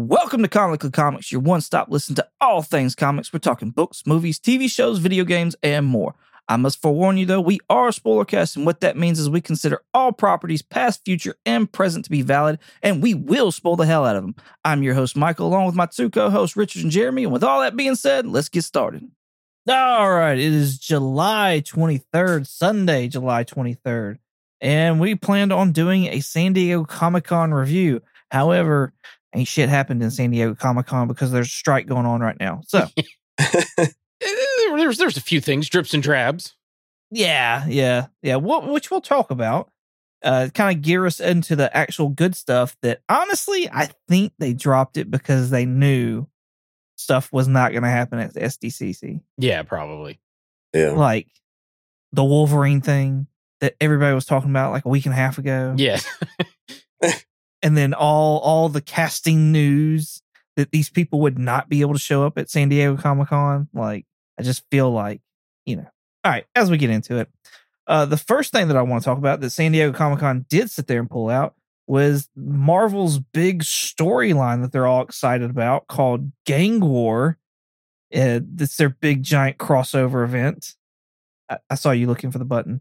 Welcome to Comically Comics, your one stop listen to all things comics. We're talking books, movies, TV shows, video games, and more. I must forewarn you though, we are a spoiler cast, and what that means is we consider all properties, past, future, and present, to be valid, and we will spoil the hell out of them. I'm your host, Michael, along with my two co hosts, Richard and Jeremy. And with all that being said, let's get started. All right, it is July 23rd, Sunday, July 23rd, and we planned on doing a San Diego Comic Con review. However, ain't shit happened in San Diego Comic Con because there's a strike going on right now. So, Eh, there's there's a few things, drips and drabs. yeah, yeah, yeah, wh- which we'll talk about. Uh, kind of gear us into the actual good stuff that honestly, I think they dropped it because they knew stuff was not going to happen at the SDCC. Yeah, probably. Yeah. Like the Wolverine thing that everybody was talking about like a week and a half ago. Yeah. and then all all the casting news that these people would not be able to show up at San Diego Comic Con. Like, I just feel like, you know. All right, as we get into it, uh, the first thing that I want to talk about that San Diego Comic Con did sit there and pull out was Marvel's big storyline that they're all excited about called Gang War. Uh, it's their big giant crossover event. I, I saw you looking for the button.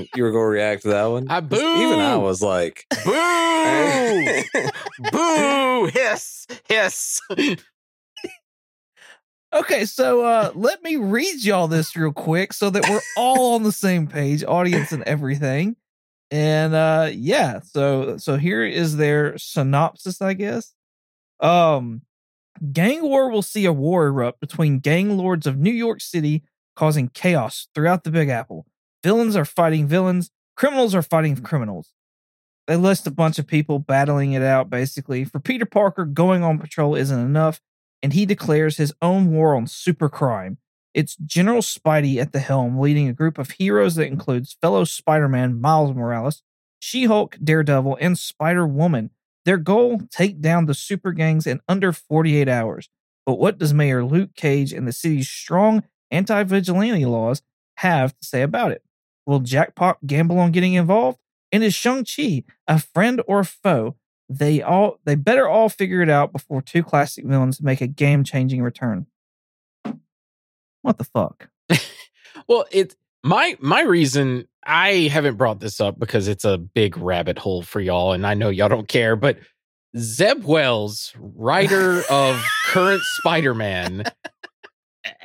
Wondering how that one you were going to react to that one. I boo. Even I was like, Boo! Boo! Hiss! Hiss! Okay, so uh let me read y'all this real quick so that we're all on the same page, audience and everything. And uh yeah, so so here is their synopsis, I guess. Um Gang war will see a war erupt between gang lords of New York City, causing chaos throughout the Big Apple. Villains are fighting villains, criminals are fighting mm. criminals. They list a bunch of people battling it out basically. For Peter Parker, going on patrol isn't enough and he declares his own war on supercrime. It's General Spidey at the helm, leading a group of heroes that includes fellow Spider Man Miles Morales, She Hulk, Daredevil, and Spider Woman. Their goal take down the super gangs in under 48 hours. But what does Mayor Luke Cage and the city's strong anti vigilante laws have to say about it? Will Jackpot gamble on getting involved? And is Shang-Chi a friend or foe? they all they better all figure it out before two classic villains make a game-changing return. What the fuck? well, it my my reason I haven't brought this up because it's a big rabbit hole for y'all, and I know y'all don't care, but Zeb Wells, writer of current Spider-Man,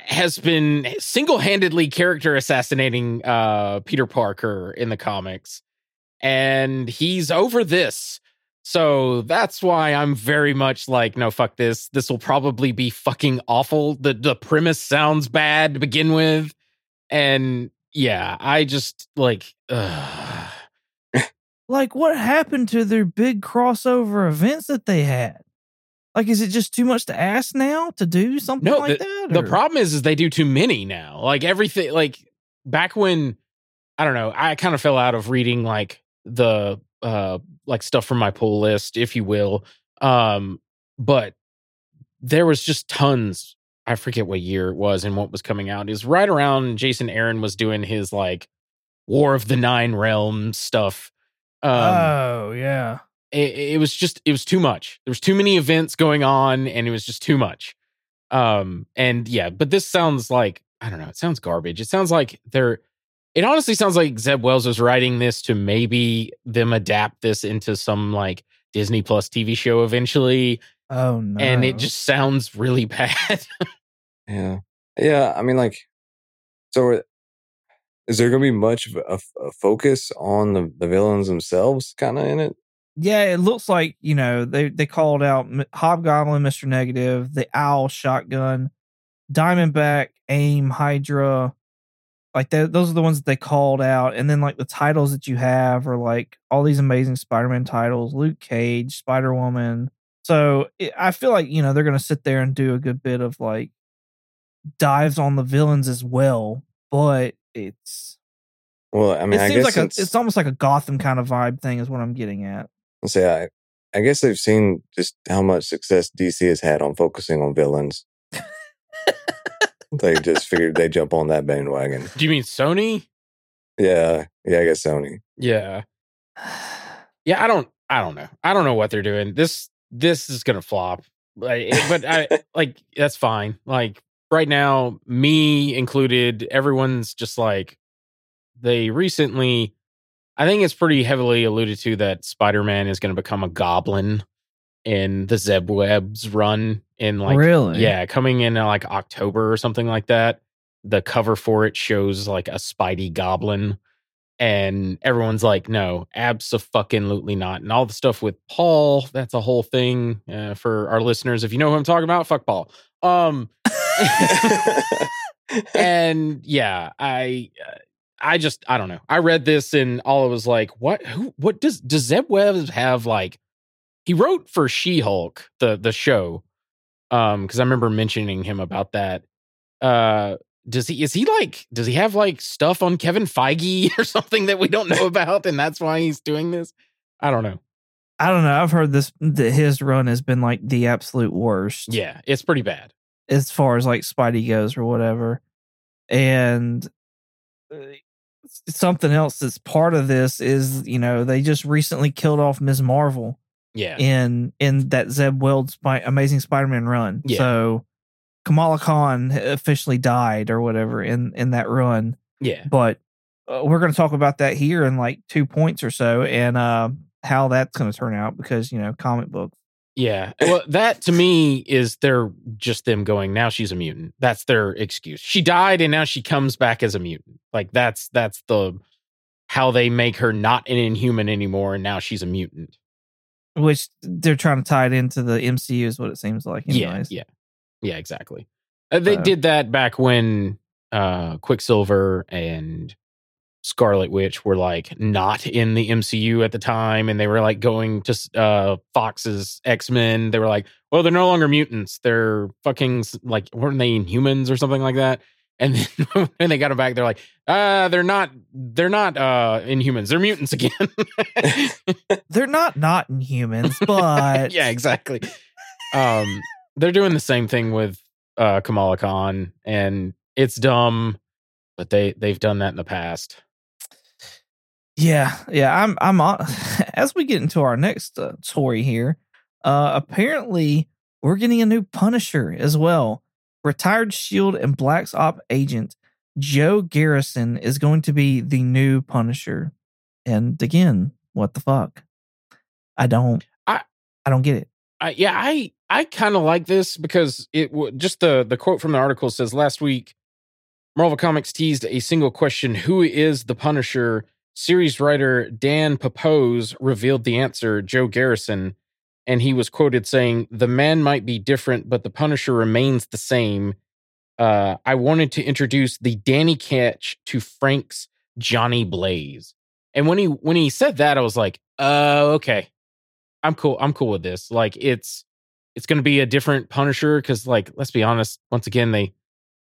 has been single-handedly character assassinating uh Peter Parker in the comics. And he's over this. So that's why I'm very much like, no, fuck this. This will probably be fucking awful. The the premise sounds bad to begin with. And yeah, I just like ugh. Like what happened to their big crossover events that they had? Like is it just too much to ask now to do something No, like that? the problem is is they do too many now. Like everything like back when I don't know, I kind of fell out of reading like the uh like stuff from my pull list, if you will. Um, but there was just tons. I forget what year it was and what was coming out. It was right around Jason Aaron was doing his like War of the Nine Realms stuff. Um, oh yeah. It, it was just it was too much. There was too many events going on, and it was just too much. Um, and yeah, but this sounds like I don't know. It sounds garbage. It sounds like they're. It honestly sounds like Zeb Wells was writing this to maybe them adapt this into some like Disney Plus TV show eventually, Oh no. and it just sounds really bad. yeah. Yeah. I mean, like, so is there going to be much of a, a focus on the, the villains themselves kind of in it? Yeah, it looks like you know they they called out Hobgoblin, Mister Negative, the Owl, Shotgun, Diamondback, Aim, Hydra. Like that, those are the ones that they called out, and then like the titles that you have are like all these amazing Spider-Man titles: Luke Cage, Spider Woman. So it, I feel like you know they're going to sit there and do a good bit of like dives on the villains as well, but it's Well, I mean, it I seems guess like a it's, it's almost like a Gotham kind of vibe thing is what I'm getting at. Let's say I, I guess they've seen just how much success DC has had on focusing on villains. they just figured they jump on that bandwagon. Do you mean Sony? Yeah, yeah, I guess Sony. Yeah. Yeah, I don't I don't know. I don't know what they're doing. This this is gonna flop. Eh, but I like that's fine. Like right now, me included, everyone's just like they recently I think it's pretty heavily alluded to that Spider-Man is gonna become a goblin in the Zeb Wells run in like really? yeah, coming in uh, like October or something like that. The cover for it shows like a Spidey goblin and everyone's like, no, absolutely not. And all the stuff with Paul, that's a whole thing uh, for our listeners. If you know who I'm talking about, fuck Paul. Um, and yeah, I, uh, I just, I don't know. I read this and all it was like, what, who, what does, does Zeb Webb have like, he wrote for She Hulk, the, the show. Um, cause I remember mentioning him about that. Uh, does he is he like does he have like stuff on Kevin Feige or something that we don't know about and that's why he's doing this? I don't know. I don't know. I've heard this that his run has been like the absolute worst. Yeah, it's pretty bad as far as like Spidey goes or whatever. And uh, something else that's part of this is you know they just recently killed off Ms. Marvel. Yeah. In in that Zeb Wells Spy- Amazing Spider-Man run. Yeah. So Kamala Khan officially died or whatever in in that run. Yeah. But uh, we're going to talk about that here in like two points or so, and uh, how that's going to turn out because you know comic books. Yeah. Well, that to me is they're just them going, now she's a mutant. That's their excuse. She died and now she comes back as a mutant. Like that's that's the how they make her not an inhuman anymore and now she's a mutant. Which they're trying to tie it into the MCU is what it seems like. Anyways. Yeah. Yeah. Yeah, exactly. Uh, they uh, did that back when uh Quicksilver and Scarlet Witch were like not in the MCU at the time, and they were like going to uh, Fox's X Men. They were like, well, they're no longer mutants; they're fucking like weren't they Inhumans or something like that? And then when they got them back, they're like, uh, they're not, they're not uh Inhumans; they're mutants again. they're not not Inhumans, but yeah, exactly. Um, they're doing the same thing with uh Kamala Khan, and it's dumb, but they they've done that in the past. Yeah, yeah. I'm I'm on, as we get into our next uh, story here. Uh, apparently, we're getting a new Punisher as well. Retired Shield and Black's Op agent Joe Garrison is going to be the new Punisher. And again, what the fuck? I don't. I I don't get it. I, yeah, I I kind of like this because it just the the quote from the article says last week Marvel Comics teased a single question: Who is the Punisher? Series writer Dan Pepose revealed the answer, Joe Garrison, and he was quoted saying, The man might be different, but the Punisher remains the same. Uh, I wanted to introduce the Danny Ketch to Frank's Johnny Blaze. And when he when he said that, I was like, uh, okay. I'm cool. I'm cool with this. Like it's it's gonna be a different Punisher because, like, let's be honest, once again, they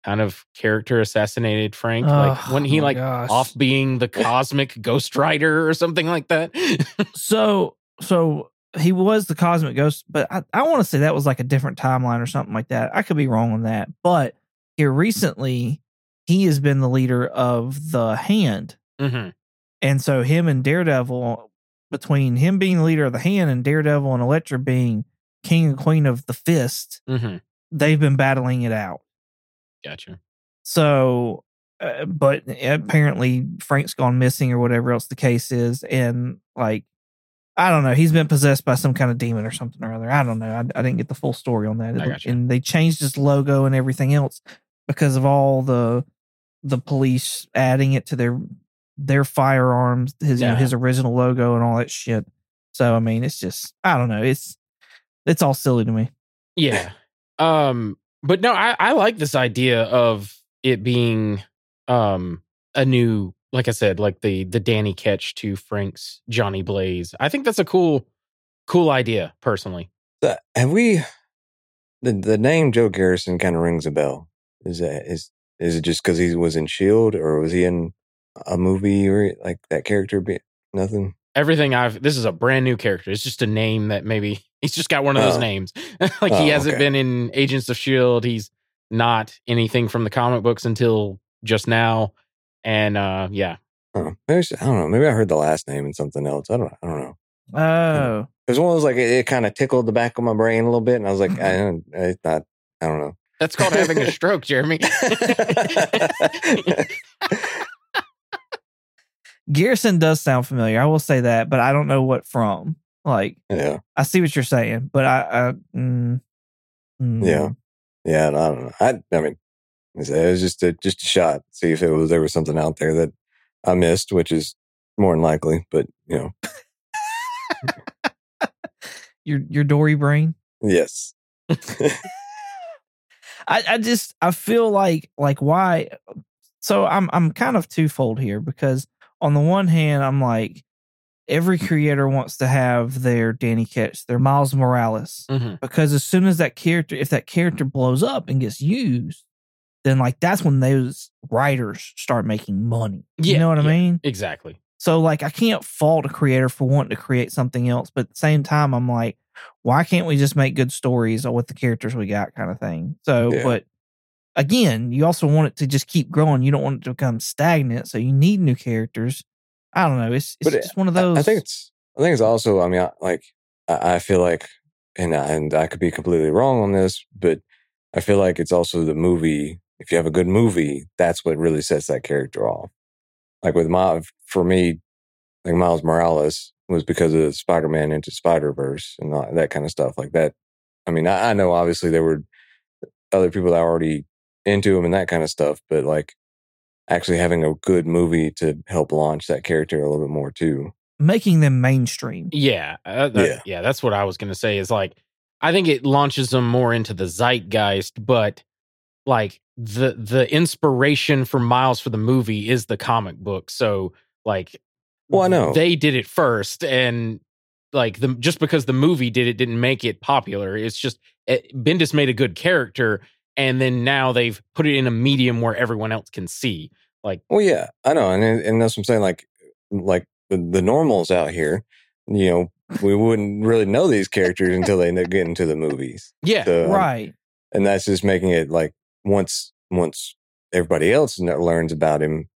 kind of character assassinated Frank? Oh, like when he like gosh. off being the cosmic Ghost Rider or something like that? so so he was the cosmic ghost, but I, I want to say that was like a different timeline or something like that. I could be wrong on that. But here recently, he has been the leader of the hand. Mm-hmm. And so him and Daredevil, between him being the leader of the hand and Daredevil and Elektra being king and queen of the fist, mm-hmm. they've been battling it out. Gotcha. So, uh, but apparently Frank's gone missing or whatever else the case is, and like I don't know, he's been possessed by some kind of demon or something or other. I don't know. I, I didn't get the full story on that. Gotcha. And they changed his logo and everything else because of all the the police adding it to their their firearms, his yeah. you know, his original logo and all that shit. So I mean, it's just I don't know. It's it's all silly to me. Yeah. Um but no, I, I like this idea of it being um a new like I said, like the the Danny Ketch to Frank's Johnny Blaze. I think that's a cool cool idea, personally. have we the the name Joe Garrison kind of rings a bell. Is that is is it just because he was in Shield or was he in a movie or like that character? Be nothing. Everything I've this is a brand new character. It's just a name that maybe He's just got one of those oh. names. like oh, he hasn't okay. been in Agents of Shield. He's not anything from the comic books until just now. And uh yeah. Oh, maybe, I don't know. Maybe I heard the last name and something else. I don't. I don't know. Oh, It was one of those like it, it kind of tickled the back of my brain a little bit, and I was like, I don't, it's not, I don't know. That's called having a stroke, Jeremy. Garrison does sound familiar. I will say that, but I don't know what from. Like, yeah, I see what you're saying, but I, I mm, mm. Yeah. yeah, I don't know. I, I mean, it was just a just a shot, see if it was there was something out there that I missed, which is more than likely. But you know, your your Dory brain. yes, I, I just I feel like like why so I'm I'm kind of twofold here because on the one hand I'm like every creator wants to have their Danny Ketch, their Miles Morales. Mhm. Because as soon as that character if that character blows up and gets used, then like that's when those writers start making money. you know what I mean? Exactly. So like I can't fault a creator for wanting to create something else, but at the same time I'm like, why can't we just make good stories with the characters we got kind of thing? So Yeah. but again, you also want it to just keep growing. You don't want it to become stagnant. So you need new characters. I don't know. It's it's it- just one of those I think it's I think it's also. I mean, I, like I, I feel like, and I, and I could be completely wrong on this, but I feel like it's also the movie. If you have a good movie, that's what really sets that character off. Like with my, for me, like Miles Morales was because of Spider-Man into Spider-Verse and all that kind of stuff like that. I mean, I, I know obviously there were other people that were already into him and that kind of stuff, but like actually having a good movie to help launch that character a little bit more too. making them mainstream. Yeah, uh, that- Yeah. yeah, That's what I was gonna say. Is like, I think it launches them more into the zeitgeist, but like the the inspiration for Miles for the movie is the comic book. So like, Well, I know. they did it first, and like the just because the movie did it didn't make it popular. It's just it, Bendis made a good character, and then now they've put it in a medium where everyone else can see. Like, Well, yeah, I know, and and that's what I'm saying. Like, like the, the normals out here, you know, we wouldn't really know these characters until they get into the movies, yeah, So, um, right. and that's just making it like once once everybody else learns about him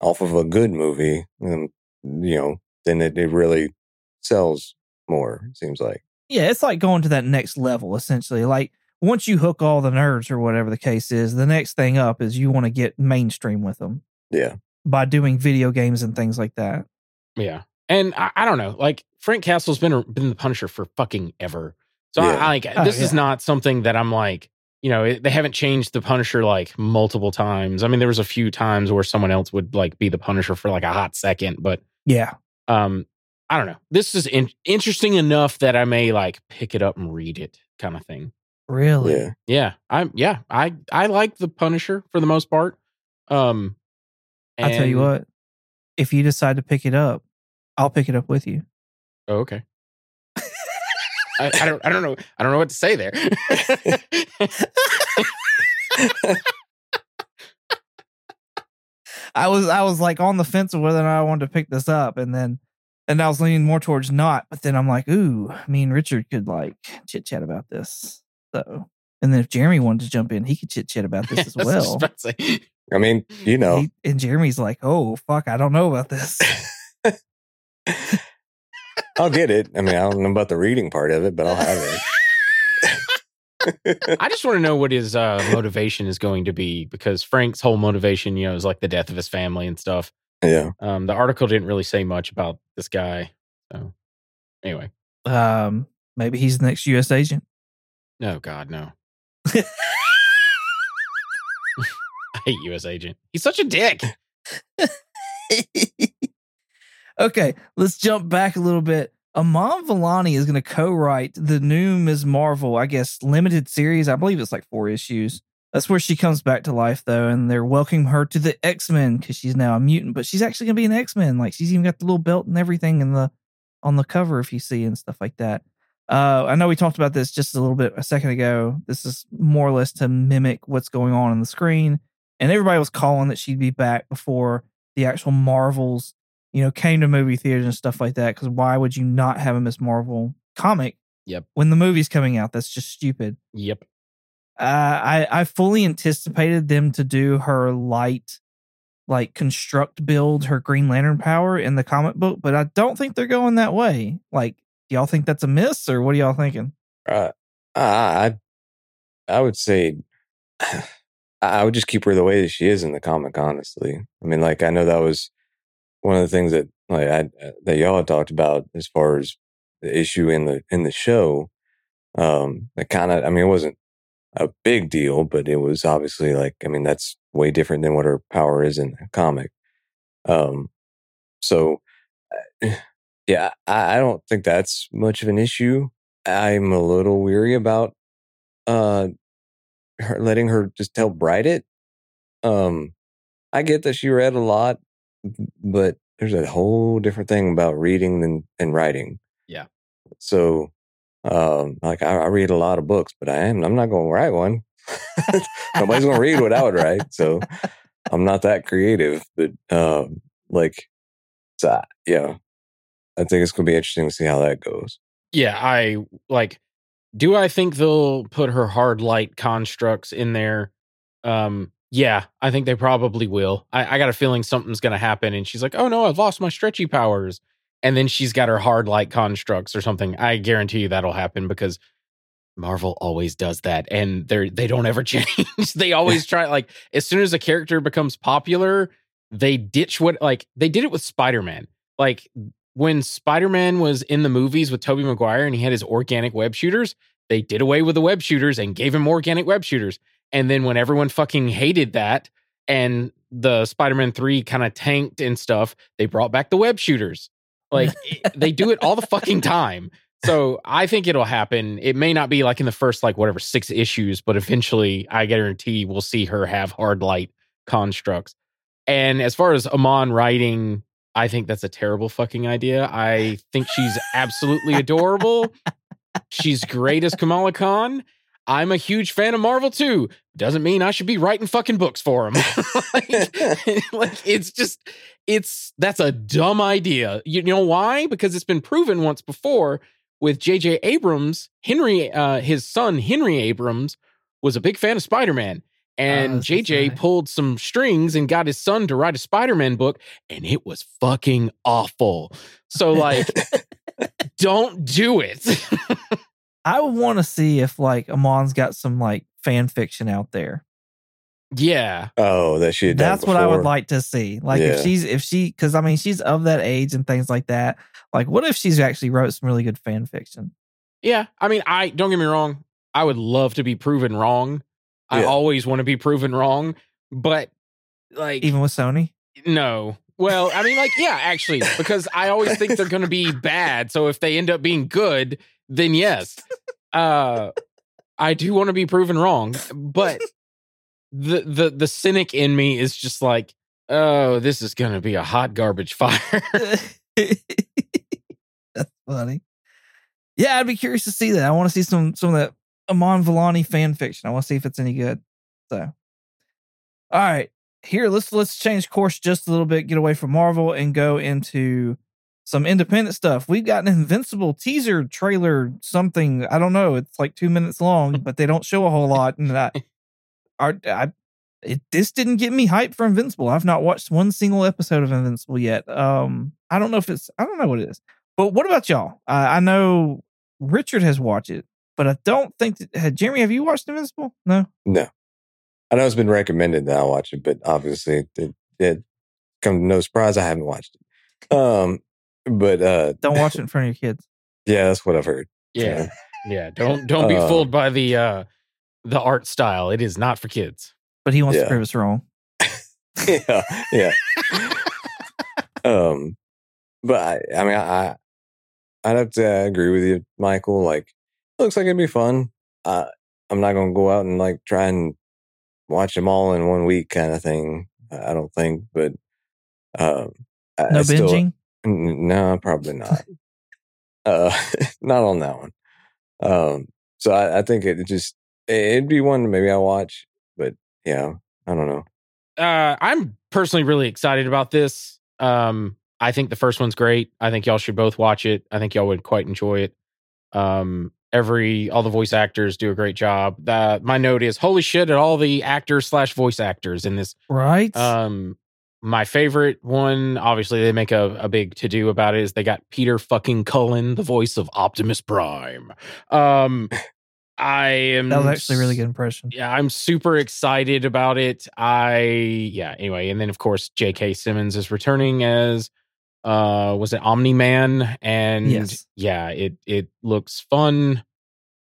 off of a good movie, um, you know, then it, it really sells more. It seems like, Yeah, it's like going to that next level essentially. Like once you hook all the nerds or whatever the case is, the next thing up is you want to get mainstream with them yeah, by doing video games and things like that. Yeah, and I, I don't know. Like Frank Castle's been been the Punisher for fucking ever. So I, Yeah. I like Oh, this is not something that I'm like. You know, it, they haven't changed the Punisher like multiple times. I mean, there was a few times where someone else would like be the Punisher for like a hot second, but Yeah. um, I don't know. This is in- interesting enough that I may like pick it up and read it, kind of thing. Really? yeah. Yeah, I'm. Yeah, I I like the Punisher for the most part. Um, I'll tell you what. If you decide to pick it up, I'll pick it up with you. Oh, okay. I, I don't. I don't know. I don't know what to say there. I was I was like on the fence of whether or not I wanted to pick this up, and then and I was leaning more towards not. But then I'm like, ooh, me and Richard could like chit chat about this. So, and then if Jeremy wanted to jump in, he could chit chat about this as That's I well. about to say. I mean, you know, He- and Jeremy's like, oh fuck, I don't know about this. I'll get it. I mean, I don't know about the reading part of it, but I'll have it. I just want to know what his uh, motivation is going to be because Frank's whole motivation, you know, is like the death of his family and stuff. yeah. Um, the article didn't really say much about this guy. So, anyway, um, maybe he's the next U.S. agent. No, God, no. I hate U.S. agent. He's such a dick. okay, let's jump back a little bit. Iman Vellani is going to co-write the new Ms. Marvel, I guess, limited series. I believe it's like four issues. That's where she comes back to life, though, and they're welcoming her to the X Men because she's now a mutant. But she's actually going to be an X Men. Like she's even got the little belt and everything in the on the cover, if you see and stuff like that. Uh, I know we talked about this just a little bit a second ago. This is more or less to mimic what's going on on the screen, and everybody was calling that she'd be back before the actual Marvels, you know, came to movie theaters and stuff like that. Because why would you not have a Miss Marvel comic? Yep. When the movie's coming out, that's just stupid. Yep. Uh, I I fully anticipated them to do her light, like construct build her Green Lantern power in the comic book, but I don't think they're going that way. Like, do y'all think that's a miss, or what are y'all thinking? Uh, I, I would say I would just keep her the way that she is in the comic. Honestly, I mean, like I know that was one of the things that like I, uh, that y'all had talked about as far as the issue in the in the show. Um, it kind of, I mean, it wasn't a big deal, but it was obviously like, I mean, that's way different than what her power is in the comic. Um, so yeah, I, I don't think that's much of an issue. I'm a little weary about uh her letting her just tell Bright it. Um, I get that she read a lot, but there's a whole different thing about reading than and writing. Yeah. So, um, like I, I read a lot of books, but I am I'm not going to write one. Nobody's going to read what I would write, so I'm not that creative. But um, like, so, yeah, I think it's going to be interesting to see how that goes. Yeah, I like do I think they'll put her hard light constructs in there? Um, yeah, I think they probably will. I, I got a feeling something's going to happen, and she's like, "Oh no, I've lost my stretchy powers," and then she's got her hard light constructs or something. I guarantee you that'll happen because Marvel always does that, and they're they don't ever change. they always try like as soon as a character becomes popular, they ditch what like they did it with Spider Man. Like when Spider-Man was in the movies with Tobey Maguire and he had his organic web shooters, they did away with the web shooters and gave him organic web shooters. And then when everyone fucking hated that and the Spider-Man 3 kind of tanked and stuff, they brought back the web shooters. Like they do it all the fucking time. So I think it'll happen. It may not be like in the first like whatever six issues, but eventually I guarantee we'll see her have hard light constructs. And as far as Iman writing I think that's a terrible fucking idea. I think she's absolutely adorable. She's great as Kamala Khan. I'm a huge fan of Marvel too. Doesn't mean I should be writing fucking books for him. like, like, it's just, it's that's a dumb idea. You know why? Because it's been proven once before with J.J. Abrams. Henry, uh, his son Henry Abrams, was a big fan of Spider Man, and oh, JJ right. pulled some strings and got his son to write a Spider-Man book, and it was fucking awful. So, like, don't do it. I would want to see if like Iman's got some like fan fiction out there. Yeah. Oh, that she. That's what I would like to see. Like yeah. if she's if she because I mean she's of that age and things like that. Like what if she's actually wrote some really good fan fiction? Yeah, I mean, I don't get me wrong. I would love to be proven wrong I always want to be proven wrong, but like even with Sony, no. Well, I mean, like, yeah, actually, because I always think they're going to be bad. So if they end up being good, then yes, uh, I do want to be proven wrong. But the the the cynic in me is just like, oh, this is going to be a hot garbage fire. That's funny. Yeah, I'd be curious to see that. I want to see some some of that Iman Vellani fan fiction. I want to see if it's any good. So, all right, here let's let's change course just a little bit, get away from Marvel, and go into some independent stuff. We've got an Invincible teaser trailer, something I don't know. It's like two minutes long, but they don't show a whole lot. And I, I, I it, this didn't get me hyped for Invincible. I've not watched one single episode of Invincible yet. Um, I don't know if it's I don't know what it is. But what about y'all? Uh, I know Richard has watched it but I don't think that, Jeremy, have you watched Invincible? No, no. I know it's been recommended that I watch it, but obviously it, it come to no surprise I haven't watched it. Um, but uh, don't watch it in front of your kids. Yeah, that's what I've heard. Yeah, yeah. Don't don't be uh, fooled by the uh the art style. It is not for kids. But he wants yeah. to prove us wrong. yeah, yeah. um, but I, I mean, I, I'd have to agree with you, Michael. Like, looks like it'd be fun. Uh, I'm not gonna go out and like try and watch them all in one week, kind of thing. I don't think, but um, no I still, binging. No, probably not. uh, not on that one. Um, so I, I think it just it'd be one maybe I watch, but yeah, I don't know. Uh, I'm personally really excited about this. Um, I think the first one's great. I think y'all should both watch it. I think y'all would quite enjoy it. Um, every all the voice actors do a great job. That my note is holy shit at all the actors slash voice actors in this. Right. Um my favorite one, obviously, they make a, a big to do about it. Is they got Peter fucking Cullen, the voice of Optimus Prime. Um, I am That was actually a really good impression. yeah, I'm super excited about it. I yeah, anyway, and then of course J.K. Simmons is returning as uh was it Omni Man? And Yes. yeah, it it looks fun.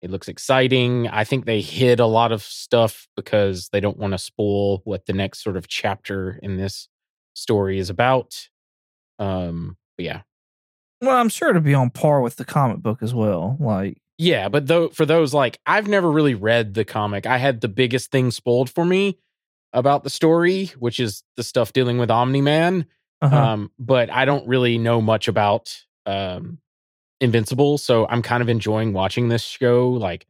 It looks exciting. I think they hid a lot of stuff because they don't want to spoil what the next sort of chapter in this story is about. Um, but yeah. Well, I'm sure it'll be on par with the comic book as well. Like, Yeah, but though for those like I've never really read the comic. I had the biggest thing spoiled for me about the story, which is the stuff dealing with Omni Man. Uh-huh. Um, but I don't really know much about um Invincible, so I'm kind of enjoying watching this show. Like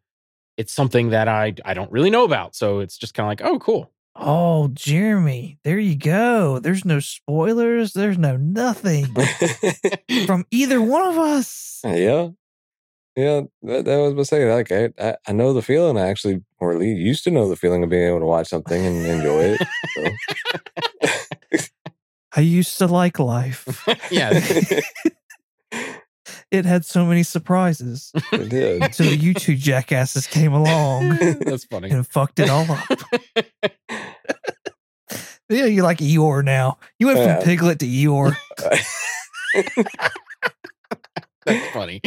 it's something that I I don't really know about. So it's just kind of like, oh cool. oh, Jeremy, there you go. There's no spoilers. There's no nothing from either one of us. yeah. Yeah, that, that was my saying. Like, I, I, I know the feeling. I actually, or at least used to know the feeling of being able to watch something and enjoy it. So. I used to like life. yeah. It had so many surprises it did. until you two jackasses came along That's funny. and fucked it all up. Yeah, you're like Eeyore now. You went Yeah. from Piglet to Eeyore. That's funny.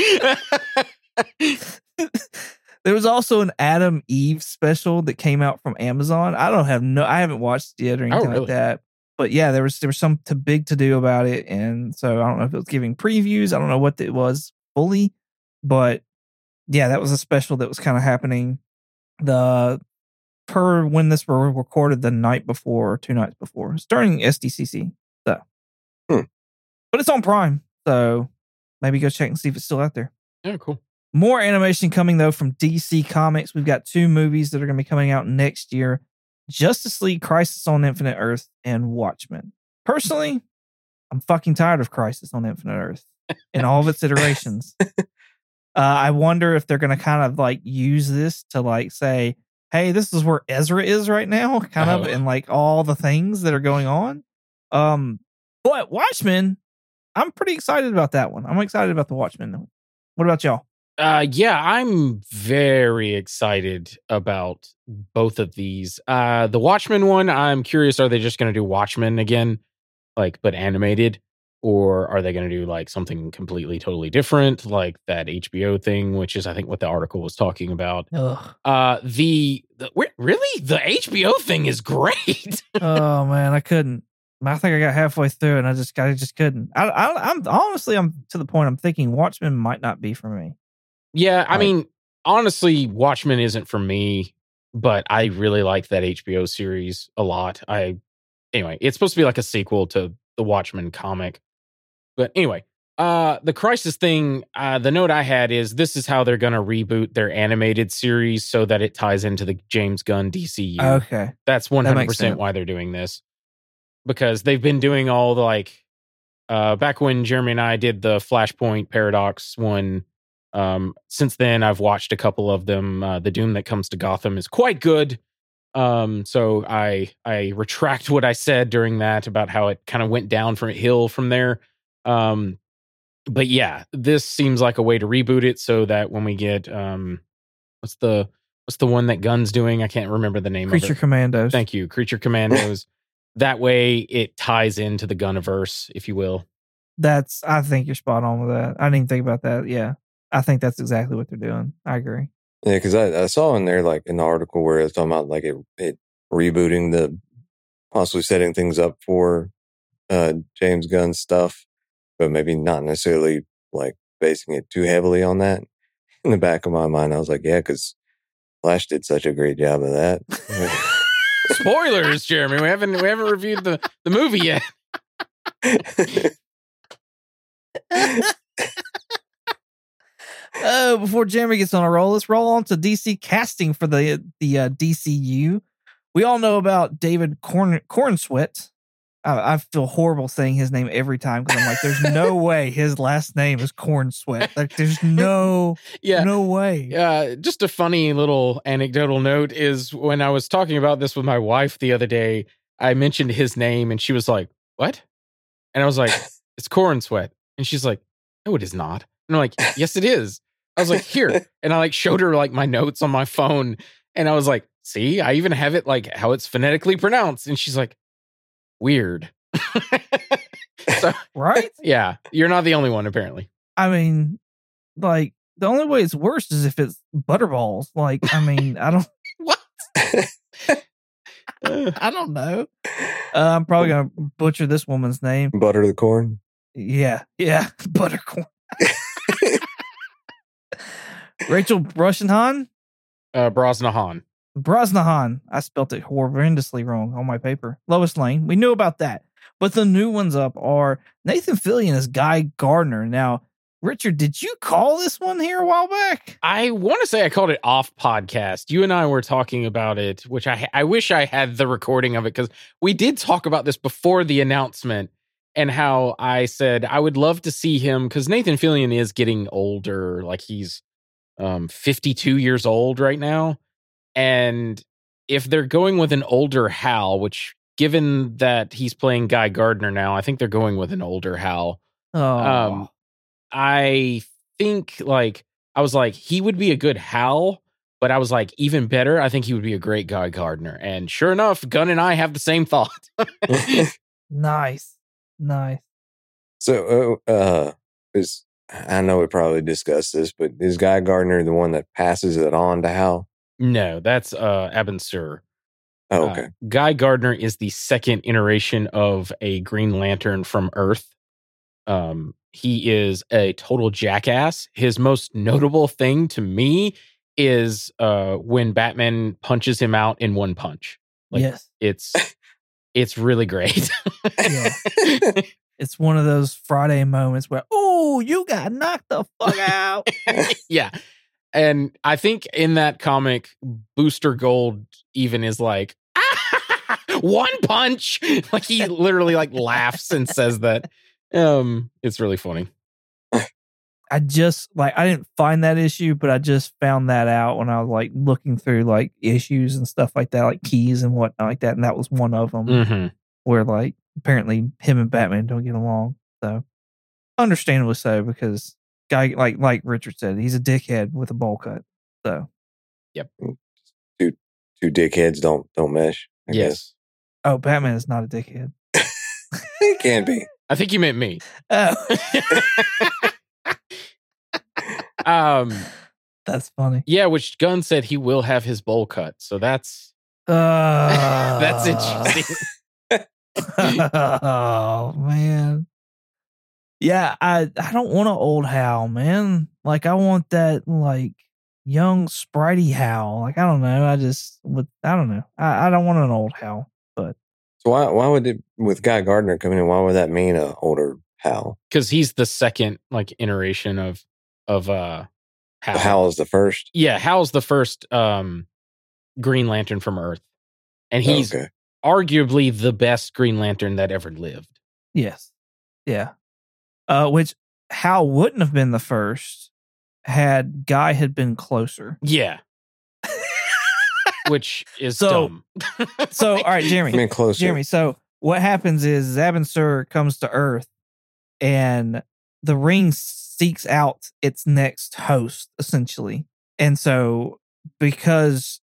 there was also an Atom Eve special that came out from Amazon. I don't have no I haven't watched it yet or oh, anything really? like that. But yeah, there was there was some to big to do about it. And so I don't know if it was giving previews. I don't know what it was fully, but yeah, that was a special that was kind of happening the per when this were recorded the night before, or two nights before. It's during SDCC. So Hmm. but it's on Prime. So maybe go check and see if it's still out there. yeah, cool. More animation coming though from DC Comics. We've got two movies that are going to be coming out next year: Justice League: Crisis on Infinite Earth and Watchmen. Personally, I'm fucking tired of Crisis on Infinite Earth in all of its iterations. uh, I wonder if they're going to kind of like use this to like say, "Hey, this is where Ezra is right now," kind of, Oh. and like all the things that are going on. Um, but Watchmen, I'm pretty excited about that one. I'm excited about the Watchmen. What about y'all? Uh, yeah, I'm very excited about both of these. Uh, the Watchmen one, I'm curious, are they just going to do Watchmen again, like, but animated? Or are they going to do like something completely, totally different, like that HBO thing, which is, I think, what the article was talking about. Ugh. Uh, the, the really the HBO thing is great. oh man, I couldn't. I think I got halfway through and I just I just couldn't. I, I I'm honestly I'm to the point I'm thinking Watchmen might not be for me. Yeah, I Like- mean, honestly, Watchmen isn't for me, but I really like that HBO series a lot. I anyway, it's supposed to be like a sequel to the Watchmen comic. But anyway, uh the Crisis thing, uh the note I had is this is how they're going to reboot their animated series so that it ties into the James Gunn DCU. Okay. That's 100% sense. why they're doing this. Because they've been doing all the like uh back when Jeremy and I did the Flashpoint Paradox one um since then I've watched a couple of them. Uh The Doom that comes to Gotham is quite good. Um so I I retract what I said during that about how it kind of went down from a hill from there. Um but yeah, this seems like a way to reboot it so that when we get um what's the what's the one that Gunn's doing? I can't remember the name Creature of it. Commandos. Thank you, Creature Commandos. that way, it ties into the Gunniverse, if you will. That's I think you're spot on with that. I didn't even think about that. Yeah. I think that's exactly what they're doing. I agree. Yeah, because I, I saw in there like an article where it's talking about like it, it rebooting the possibly setting things up for uh James Gunn stuff, but maybe not necessarily like basing it too heavily on that. In the back of my mind, I was like, yeah, because Flash did such a great job of that. Spoilers, Jeremy. We haven't we haven't reviewed the the movie yet. Oh, before Jeremy gets on a roll, let's roll on to DC casting for the the uh, DCU. We all know about David Corn Corenswet. I, I feel horrible saying his name every time because I'm like, there's no way his last name is Corn Sweat. Like, there's no Yeah. no way. Uh, just a funny little anecdotal note is when I was talking about this with my wife the other day, I mentioned his name and she was like, what? And I was like, it's corn sweat. And she's like, no, it is not. And I'm like, yes, it is. I was like, here. And I like showed her like my notes on my phone. And I was like, see, I even have it like how it's phonetically pronounced. And she's like, weird. so, Right? yeah, you're not the only one, apparently. I mean, like the only way it's worse is if it's butterballs. Like, I mean, I don't, What? I don't know. Uh, I'm probably gonna butcher this woman's name. Butter the corn. Yeah, yeah, buttercorn. Rachel Brosnahan, uh, Brosnahan. Brosnahan. I spelt it horrendously wrong on my paper. Lois Lane. We knew about that, but the new ones up are Nathan Fillion as Guy Gardner. Now, Richard, did you call this one here a while back? I want to say I called it off podcast. You and I were talking about it, which I I wish I had the recording of it because we did talk about this before the announcement and how I said I would love to see him because Nathan Fillion is getting older, like he's um 52 years old right now, and if they're going with an older Hal, which given that he's playing Guy Gardner now, I think they're going with an older Hal. Oh, Um, I think like I was like he would be a good Hal, but I was like even better. I think he would be a great Guy Gardner. And sure enough, Gunn and I have the same thought. nice, nice. so, uh, uh, is I know we probably discussed this, but is Guy Gardner the one that passes it on to Hal? no, that's uh Abin Sur. Oh, Uh, okay. Guy Gardner is the second iteration of a Green Lantern from Earth. Um, he is a total jackass. His most notable thing to me is uh when Batman punches him out in one punch. Like, yes, It's it's really great. Yeah. it's one of those Friday moments where, oh, you got knocked the fuck out. yeah. And I think in that comic, Booster Gold even is like, one punch. Like he literally like laughs and says that. Um, it's really funny. I just like I didn't find that issue, but I just found that out when I was like looking through like issues and stuff like that, like keys and whatnot like that, and that was one of them hmm where like apparently him and Batman don't get along. So understandably so because guy like like Richard said, he's a dickhead with a bowl cut. So Yep. Two two dickheads don't don't mesh. I guess Yes. oh, Batman is not a dickhead. he can be. I think you meant me. Oh, Um, that's funny. yeah, which Gunn said he will have his bowl cut. So that's Uh, that's interesting. oh man. Yeah, I I don't want an old Hal, man. Like I want that like young spritey Hal. Like I don't know. I just with I don't know. I, I don't want an old Hal. But so why why would it with Guy Gardner coming in? Why would that mean an older Hal? Because he's the second like iteration of of uh Hal. Hal is the first. Yeah, Hal's the first um Green Lantern from Earth. And he's okay. Arguably the best Green Lantern that ever lived. Yes. Yeah. Uh which Hal wouldn't have been the first had Guy had been closer. Yeah. Which is So- dumb. So all right, Jeremy. I mean closer. Jeremy, so what happens is Abin Sur comes to Earth and the ring seeks out its next host, essentially. And so, because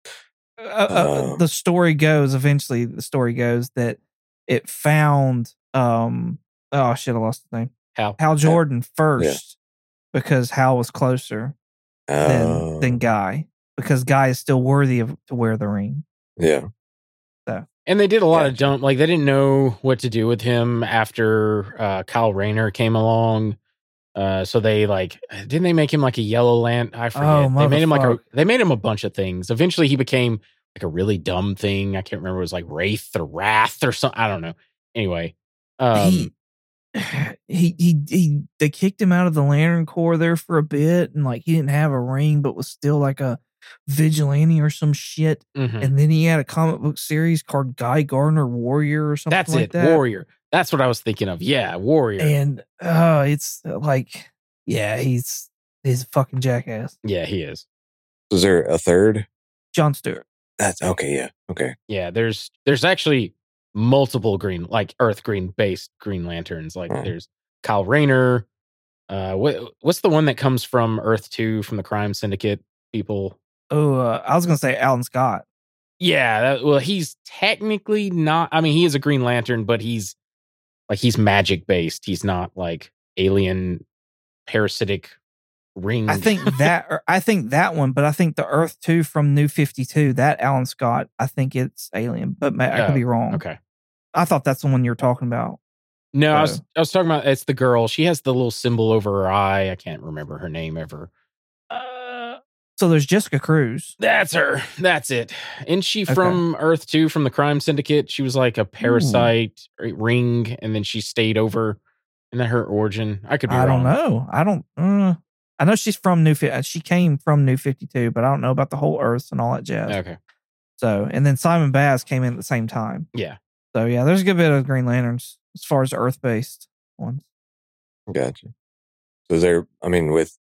uh, uh, Oh. the story goes, eventually, the story goes that it found, um, oh shit, I lost the name. Hal. Hal Jordan first because Hal was closer than, Oh, than Guy because Guy is still worthy of to wear the ring. yeah. And they did a lot of Gotcha. dumb like they didn't know what to do with him after uh Kyle Rayner came along. Uh so they like didn't they make him like a yellow land I forget. Oh, they made him like a they made him a bunch of things. Eventually he became like a really dumb thing. I can't remember it was like Wraith or Wrath or something. I don't know. Anyway. Um he, he he he they kicked him out of the Lantern Corps there for a bit, and like he didn't have a ring, but was still like a vigilante or some shit. mhm. And then he had a comic book series called Guy Gardner Warrior or something That's like it. that. Warrior. That's what I was thinking of. Yeah, Warrior. And uh it's uh, like, yeah, he's he's a fucking jackass. yeah, he is. Is there a third? John Stewart. That's okay. Yeah. Okay. Yeah, there's there's actually multiple green, like Earth Green based Green Lanterns. Like Right. there's Kyle Rayner. Uh, what what's the one that comes from Earth Two from the Crime Syndicate people? Oh, uh, I was gonna say Alan Scott. Yeah, that, well, he's technically not. I mean, he is a Green Lantern, but he's like he's magic based. He's not like alien parasitic ring. I think that or I think that one, but I think the Earth Two from New Fifty Two, that Alan Scott, I think it's Alien, but I could Oh, be wrong. okay. I thought that's the one you were talking about. No, I was I was talking about it's the girl. She has the little symbol over her eye. I can't remember her name ever. Uh, so there's Jessica Cruz. That's her. That's it. And she Okay. from Earth 2 from the Crime Syndicate. She was like a parasite r- ring, and then she stayed over. And that her origin. I could be I wrong. don't know. I don't. Uh, I know she's from New. Fi- She came from New Fifty Two, but I don't know about the whole Earth and all that jazz. Okay. So, and then Simon Baz came in at the same time. Yeah. So yeah, there's a good bit of Green Lanterns as far as Earth based ones. Gotcha. So there, I mean, with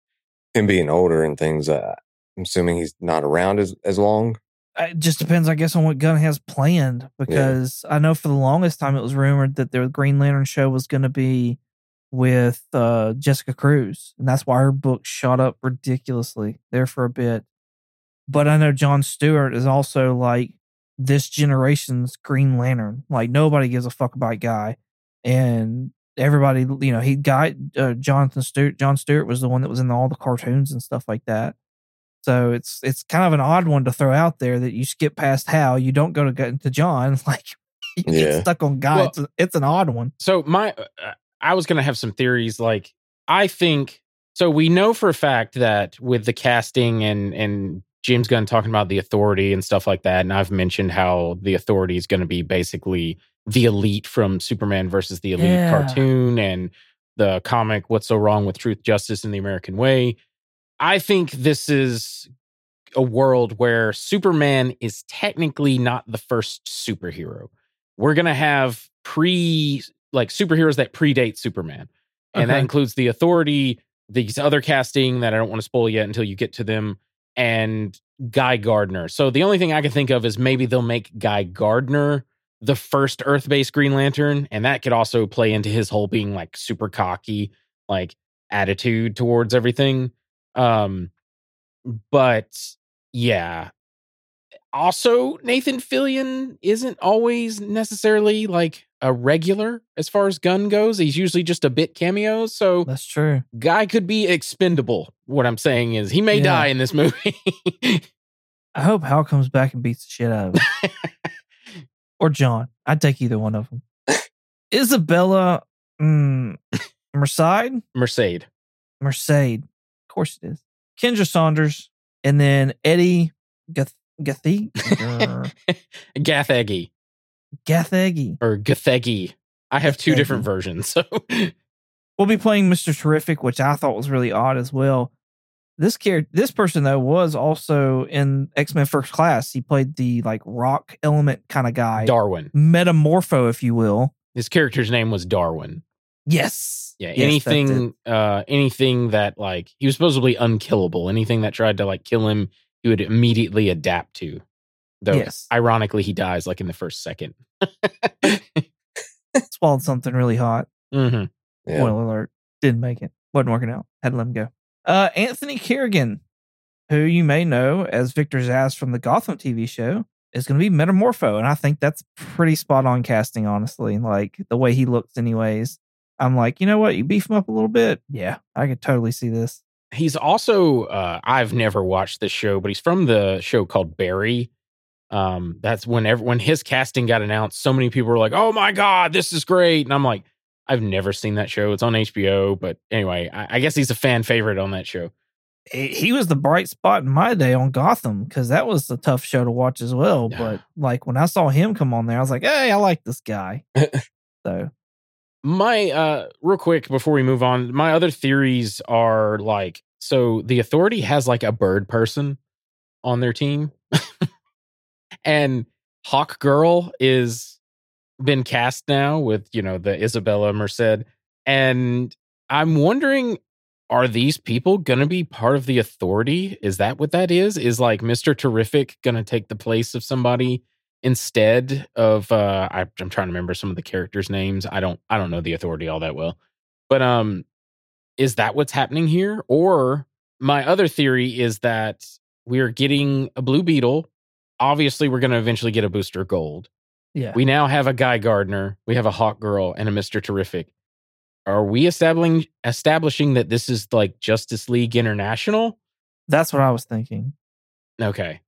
him being older and things, uh, I'm assuming he's not around as, as long. It just depends, I guess, on what Gunn has planned. Because I know for the longest time it was rumored that the Green Lantern show was going to be with uh, Jessica Cruz, and that's why her book shot up ridiculously there for a bit. But I know John Stewart is also like this generation's Green Lantern. Like nobody gives a fuck about Guy, and everybody, you know, he Guy uh, Jonathan Stewart. John Stewart was the one that was in all the cartoons and stuff like that. So it's it's kind of an odd one to throw out there that you skip past Hal, you don't go to go to John, like you Yeah. get stuck on Guy. Well- it's, a- it's an odd one. So my, uh, I was gonna have some theories. Like I think so. We know for a fact that with the casting and and James Gunn talking about the authority and stuff like that, and I've mentioned how the authority is going to be basically the elite from Superman versus the elite Yeah. cartoon and the comic "What's So Wrong with Truth, Justice, and the American Way." I think this is a world where Superman is technically not the first superhero. We're gonna have pre like superheroes that predate Superman, and that includes the Authority, these other casting that I don't want to spoil yet until you get to them, and Guy Gardner. So the only thing I can think of is maybe they'll make Guy Gardner the first Earth-based Green Lantern, and that could also play into his whole being like super cocky, like attitude towards everything. Um, but yeah. Also, Nathan Fillion isn't always necessarily like a regular as far as Gunn goes. He's usually just a bit cameo. So That's true. guy could be expendable. What I'm saying is he may Yeah. die in this movie. I hope Hal comes back and beats the shit out of him. or John. I'd take either one of them. Isabela mm, Merced? Mercedes. Merced. Of course it is. Kendra Saunders. And then Edi Gath- Gathi- Grr, Gathegi Gathegi. or Gathegi. I have two different versions. So We'll be playing Mr. Terrific, which I thought was really odd as well. This character, this person though, was also in X Men First Class. He played the like rock element kind of guy, Darwin. metamorpho, if you will. His character's name was Darwin. Yes, Yeah, Yes, anything uh anything that like he was supposedly unkillable. Anything that tried to like kill him, he would immediately adapt to. Though Yes. ironically he dies like in the first second. swallowed something really hot. hmm Yeah. Spoiler alert. Didn't make it. Wasn't working out. Had to let him go. Uh, Anthony Carrigan, who you may know as Victor Zsasz from the Gotham TV show, is going to be Metamorpho. And I think that's pretty spot on casting, honestly. Like the way he looks, anyways. I'm like, you know what? You beef him up a little bit. Yeah, I could totally see this. He's also uh I've never watched this show, but he's from the show called Barry. Um, that's whenever when his casting got announced, so many people were like, "Oh my god, this is great!" And I'm like, I've never seen that show. It's on HBO, but anyway, I, I guess he's a fan favorite on that show. He he was the bright spot in my day on Gotham because that was a tough show to watch as well. But like when I saw him come on there, I was like, hey, I like this guy. so My uh real quick before we move on, my other theories are like so the authority has like a bird person on their team. and Hawk Girl is been cast now with, you know, the Isabela Merced. And I'm wondering are these people to be part of the authority? Is that what that is? Is like Mr. Terrific to take the place of somebody instead of uh I, i'm trying to remember some of the characters names i don't i don't know the authority all that well but um is that what's happening here? Or my other theory is that we're getting a blue beetle obviously we're going to eventually get a booster gold. Yeah. we now have a guy gardner we have a hawk girl and a mr terrific. Are we establishing establishing that this is like justice league international? That's what I was thinking. okay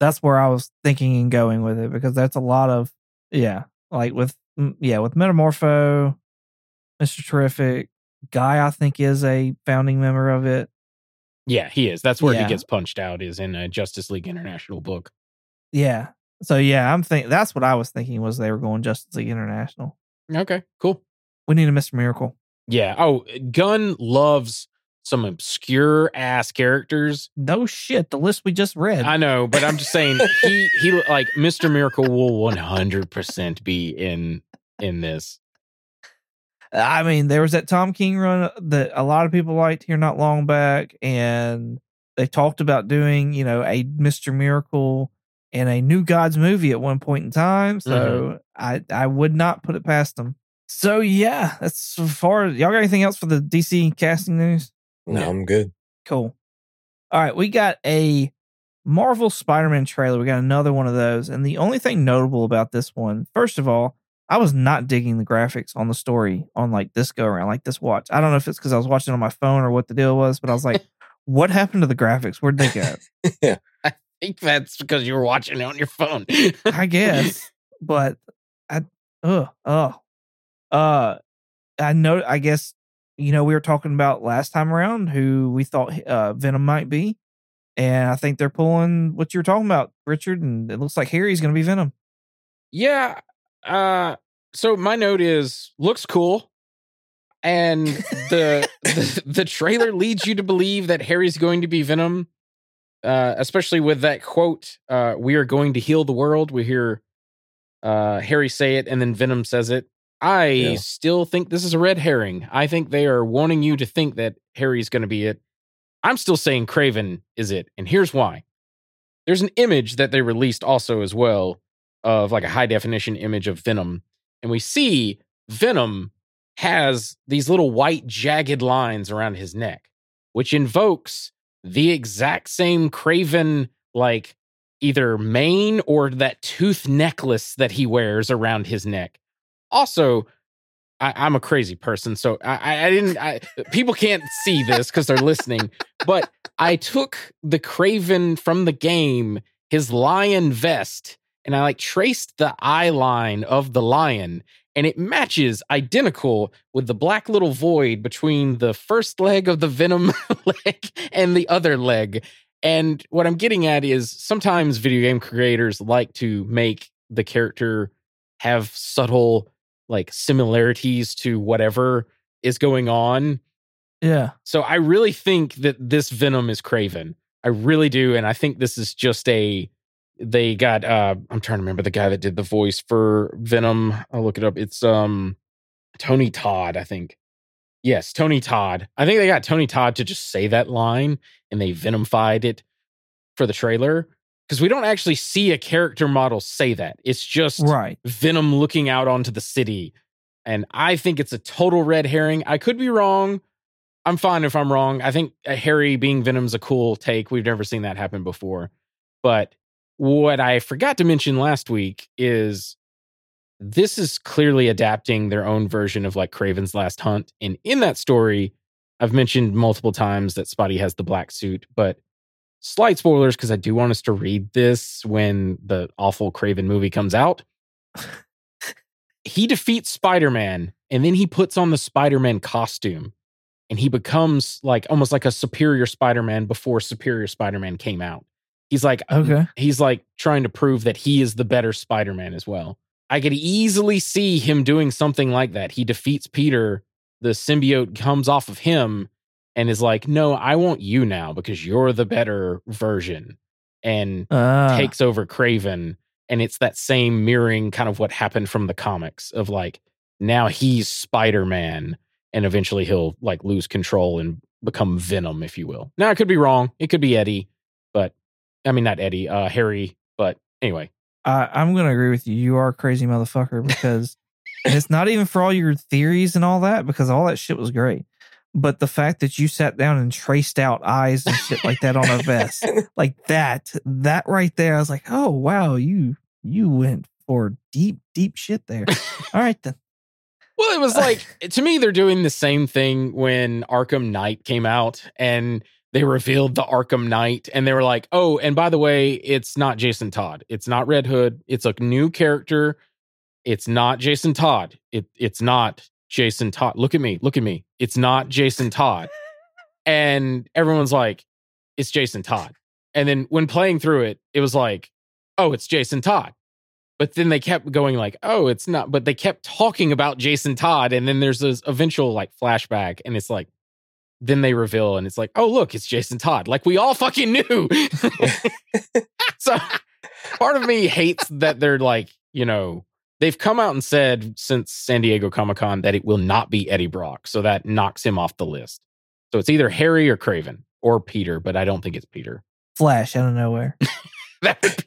That's where I was thinking and going with it because that's a lot of yeah, like with yeah with Metamorpho, Mister Terrific, Guy. I think is a founding member of it. yeah he is that's where Yeah. he gets punched out is in a justice league international book Yeah. So yeah, I'm think that's what I was thinking was they were going Justice League International. okay cool We need a Mister Miracle. Yeah. Oh, Gunn loves some obscure ass characters. No shit, the list we just read. I know, but I'm just saying he he like Mr. Miracle will 100% be in in this. I mean, there was that Tom King run uh, that a lot of people liked here not long back, and they talked about doing, you know, a Mister Miracle and a New Gods movie at one point in time. So mm-hmm. I I would not put it past them. So yeah, that's so far. Y'all got anything else for the DC casting news? No, Yeah. I'm good. Cool. All right, we got a Marvel Spider-Man trailer. We got another one of those, and the only thing notable about this one, first of all, I was not digging the graphics on the story on like this go around, like this watch. I don't know if it's because I was watching on my phone or what the deal was, but I was like, "What happened to the graphics? Where'd they go?" yeah. I think that's because you were watching it on your phone. I guess, but I, oh oh, uh, I know. I guess you know we were talking about last time around who we thought uh, Venom might be, and I think they're pulling what you were talking about, Richard, and it looks like Harry's going to be Venom. yeah. Uh so my note is looks cool. And the, the the trailer leads you to believe that Harry's going to be Venom. Uh especially with that quote, uh, we are going to heal the world. We hear uh Harry say it and then Venom says it. I Yeah. still think this is a red herring. I think they are wanting you to think that Harry's going to be it. I'm still saying Kraven is it, and here's why. There's an image that they released also as well of like a high definition image of Venom, and we see Venom has these little white jagged lines around his neck, which invokes the exact same Kraven like either mane or that tooth necklace that he wears around his neck. Also, I, I'm a crazy person, so I, I- I didn't. I, people can't see this because they're listening, but I took the Kraven from the game, his lion vest, and I like traced the eye line of the lion, and it matches identical with the black little void between the first leg of the Venom leg and the other leg. And what I'm getting at is sometimes video game creators like to make the character have subtle like similarities to whatever is going on. Yeah, So I really think that this Venom is Kraven. I really do. And I think this is just a they got uh I'm trying to remember the guy that did the voice for Venom. I'll look it up. It's um Tony Todd, I think. Yes, Tony Todd. I think they got Tony Todd to just say that line and they venomified it for the trailer. Because we don't actually see a character model say that. It's just right. Venom looking out onto the city. And I think it's a total red herring. I could be wrong. I'm fine if I'm wrong. I think uh, Harry being Venom's a cool take. We've never seen that happen before. But what I forgot to mention last week is this is clearly adapting their own version of like Kraven's Last Hunt. And in that story, I've mentioned multiple times that Spotty has the black suit, but slight spoilers because I do want us to read this when the awful Kraven movie comes out. he defeats Spider Man and then he puts on the Spider Man costume and he becomes like almost like a superior Spider Man before Superior Spider Man came out. He's like, Okay. he's like trying to prove that he is the better Spider Man as well. I could easily see him doing something like that. He defeats Peter, the symbiote comes off of him and is like, No, I want you now because you're the better version. And Uh, takes over Kraven. And it's that same mirroring kind of what happened from the comics of like, now he's Spider Man. And eventually he'll like lose control and become Venom, if you will. Now, I could be wrong. It could be Eddie, but I mean, not Eddie, uh, Harry. But anyway, I, I'm going to agree with you. You are a crazy motherfucker because and it's not even for all your theories and all that because all that shit was great. But the fact that you sat down and traced out eyes and shit like that on a vest, like that, that right there, I was like, oh wow, you you went for deep, deep shit there. All right then. Well, it was like eh, to me, they're doing the same thing when Arkham Knight came out and they revealed the Arkham Knight and they were like, oh, and by the way, it's not Jason Todd. It's not Red Hood. It's a new character. It's not Jason Todd. It it's not Jason Todd. Look at me. Look at me. It's not Jason Todd. and everyone's like, it's Jason Todd. And then when playing through it, it was like, oh, it's Jason Todd. But then they kept going like, oh, it's not. But they kept talking about Jason Todd, and then there's this eventual like flashback, and it's like, then they reveal, and it's like, oh, look, it's Jason Todd. Like we all fucking knew. so part of me hates that they're like, you know, they've come out and said since San Diego Comic Con that it will not be Eddie Brock, so that knocks him off the list. So it's either Harry or Kraven or Peter, but I don't think it's Peter. Flash out of nowhere. that would be,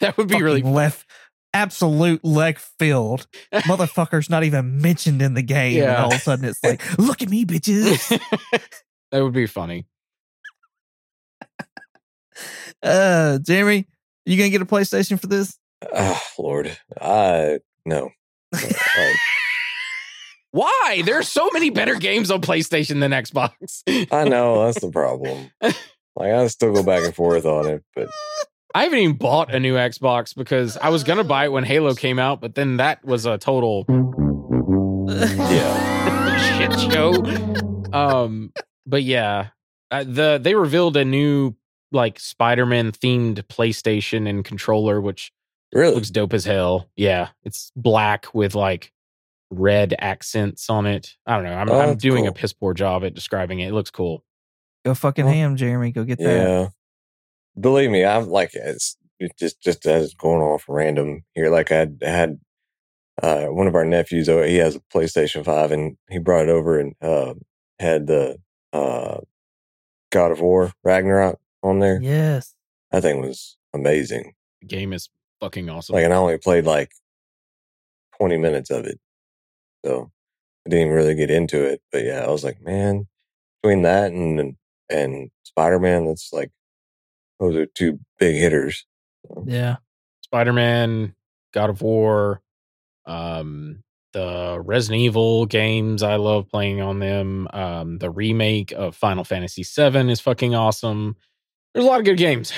that would be really left absolute leg field. Motherfucker's not even mentioned in the game. And Yeah. all of a sudden it's like, look at me, bitches. that would be funny. Uh Jeremy, you gonna get a PlayStation for this? oh Lord, I no. I, Why? There's so many better games on PlayStation than Xbox. I know that's the problem. Like I still go back and forth on it, but I haven't even bought a new Xbox because I was gonna buy it when Halo came out, but then that was a total yeah, shit show. Um, but yeah, uh, the they revealed a new like Spider-Man themed PlayStation and controller, which really. looks dope as hell. Yeah, it's black with like red accents on it. I don't know. I'm, Oh, I'm that's doing a piss poor job at describing it. It looks cool. Go fucking Well, ham, Jeremy. Go get that. Yeah. Believe me, I'm like it's it just just as going off random here. Like I had, had uh, one of our nephews. oh, He has a PlayStation Five, and he brought it over and uh, had the uh, God of War Ragnarok on there. Yes. That thing was amazing. The game is fucking awesome. Like, and I only played like twenty minutes of it, so I didn't really get into it. But yeah, I was like, man, between that and and Spider Man, that's like those are two big hitters. Yeah. Spider-Man, God of War, um, the Resident Evil games. I love playing on them. Um, the remake of Final Fantasy VII is fucking awesome. There's a lot of good games.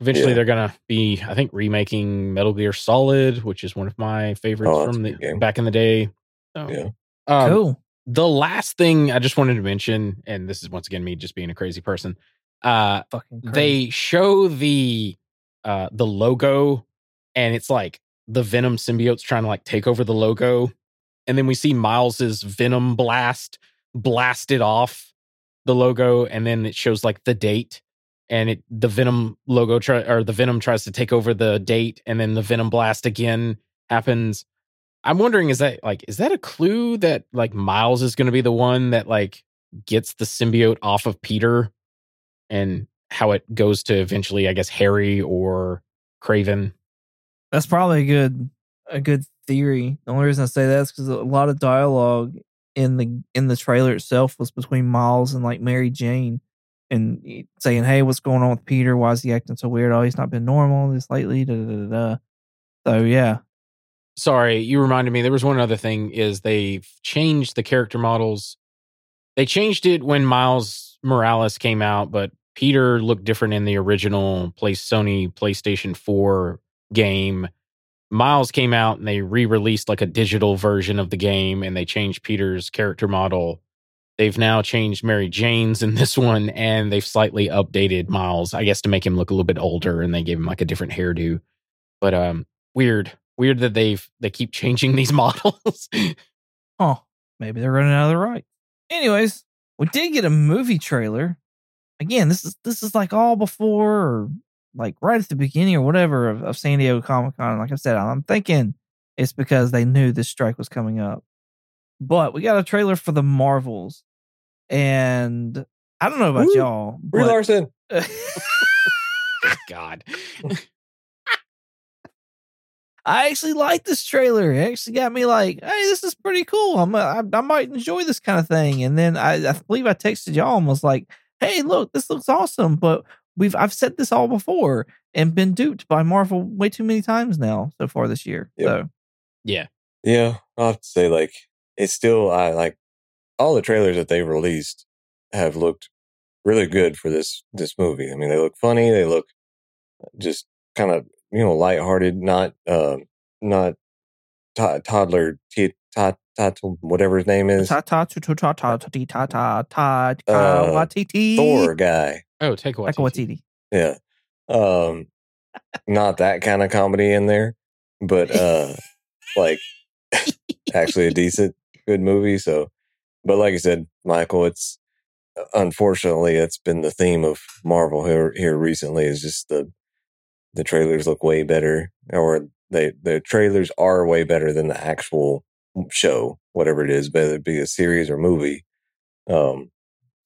Eventually, Yeah. they're gonna be, I think, remaking Metal Gear Solid, which is one of my favorites Oh, from the game. back in the day. So, Yeah. um, cool. The last thing I just wanted to mention, and this is once again me just being a crazy person. Uh, Fucking crazy. they show the uh the logo and it's like the venom symbiote's trying to like take over the logo and then we see miles's venom blast blasted off the logo and then it shows like the date and it the venom logo try or the venom tries to take over the date and then the venom blast again happens i'm wondering is that like is that a clue that like miles is going to be the one that like gets the symbiote off of peter and how it goes to eventually, I guess, Harry or Kraven. That's probably a good a good theory. The only reason I say that is because a lot of dialogue in the in the trailer itself was between Miles and like Mary Jane, and saying, "Hey, what's going on with Peter? Why is he acting so weird? Oh, he's not been normal this lately." Da, da, da. So yeah, Sorry, you reminded me. There was one other thing: is they've changed the character models. They changed it when Miles Morales came out, but Peter looked different in the original play Sony PlayStation 4 game. Miles came out and they re-released like a digital version of the game and they changed Peter's character model. They've now changed Mary Jane's in this one and they've slightly updated Miles, I guess to make him look a little bit older and they gave him like a different hairdo. But um weird. Weird that they've they keep changing these models. huh? Maybe they're running out of the right. Anyways, we did get a movie trailer. Again, this is this is like all before or like right at the beginning or whatever of, of San Diego Comic Con. Like I said, I'm thinking it's because they knew this strike was coming up. But we got a trailer for the Marvels, and I don't know about Woo. y'all. Brie But, Larson. God. I actually like this trailer. It actually got me like, hey, this is pretty cool. I'm, uh, I, I might enjoy this kind of thing. And then I, I believe I texted y'all and was like, hey, look, this looks awesome, but we've I've said this all before and been duped by Marvel way too many times now so far this year. Yep. So Yeah. Yeah, I'll have to say like it's still I like all the trailers that they've released have looked really good for this this movie. I mean, they look funny, they look just kind of you know lighthearted, not um not to- toddler t- tot tot whatever his name is ta ta tu tu ta ta ta ti, ta ta ta ka Uh, wa ti ti. Thor guy. Oh, take a Taika watch. Waititi. Yeah. Um not that kind of comedy in there, but uh like actually a decent good movie so but like I said, Michael, it's unfortunately it's been the theme of Marvel here here recently is just the the trailers look way better or they the trailers are way better than the actual show, whatever it is, whether it be a series or movie. Um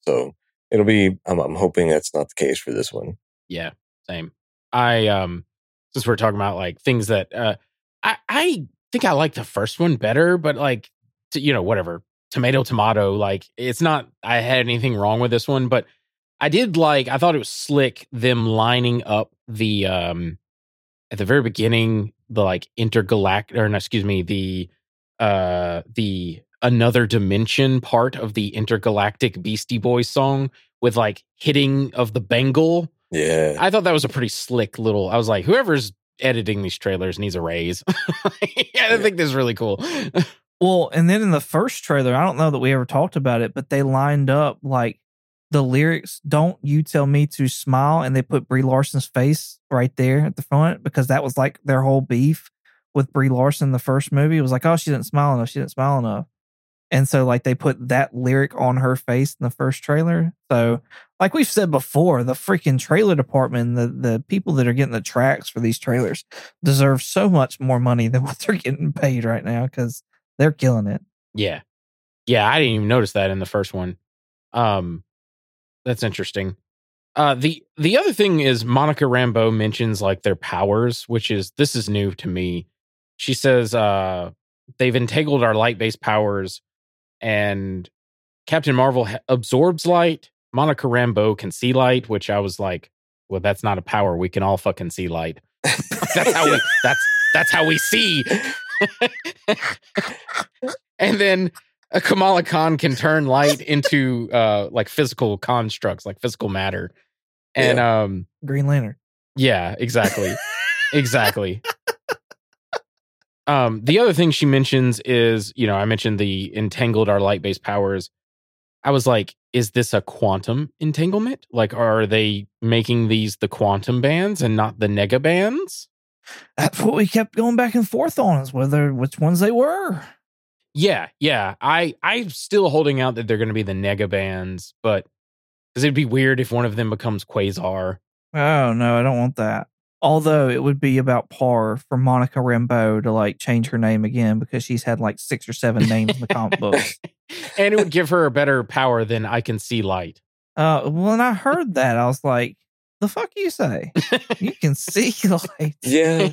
so it'll be I'm I'm hoping that's not the case for this one. Yeah, same. I um since we're talking about like things that uh I I think I like the first one better, but like t- you know whatever tomato tomato like it's not I had anything wrong with this one, but I did like I thought it was slick them lining up the um at the very beginning the like intergalactic or no, excuse me the uh the another dimension part of the intergalactic Beastie Boys song with like hitting of the bangle Yeah. I thought that was a pretty slick little. I was like, whoever's editing these trailers needs a raise. I think this is really cool. Well, and then in the first trailer, I don't know that we ever talked about it, but they lined up like the lyrics, Don't You Tell Me to Smile, and they put Brie Larson's face right there at the front because that was like their whole beef with Brie Larson in the first movie. It was like, oh, she didn't smile enough. She didn't smile enough. And so, like, they put that lyric on her face in the first trailer. So, like we've said before, the freaking trailer department, the, the people that are getting the tracks for these trailers deserve so much more money than what they're getting paid right now because they're killing it. yeah. Yeah, I didn't even notice that in the first one. Um that's interesting. Uh the the other thing is Monica Rambeau mentions like their powers, which is this is new to me. She says uh they've entangled our light-based powers and Captain Marvel ha- absorbs light. Monica Rambeau can see light, which I was like, well, that's not a power. We can all fucking see light. that's how we that's that's how we see. and then uh, Kamala Khan can turn light into uh like physical constructs, like physical matter. And um Green Lantern. yeah, exactly. exactly. Um, the other thing she mentions is, you know, I mentioned the entangled our light based powers. I was like, is this a quantum entanglement? Like, are they making these the quantum bands and not the nega bands? That's what we kept going back and forth on is whether which ones they were. Yeah, yeah. I I'm still holding out that they're going to be the nega bands, but because it'd be weird if one of them becomes Quasar. Oh no, I don't want that. Although it would be about par for Monica Rambeau to like change her name again because she's had like six or seven names in the comic books. and it would give her a better power than I can see light. Uh, when I heard that, I was like, "The fuck you say? You can see light? Yeah.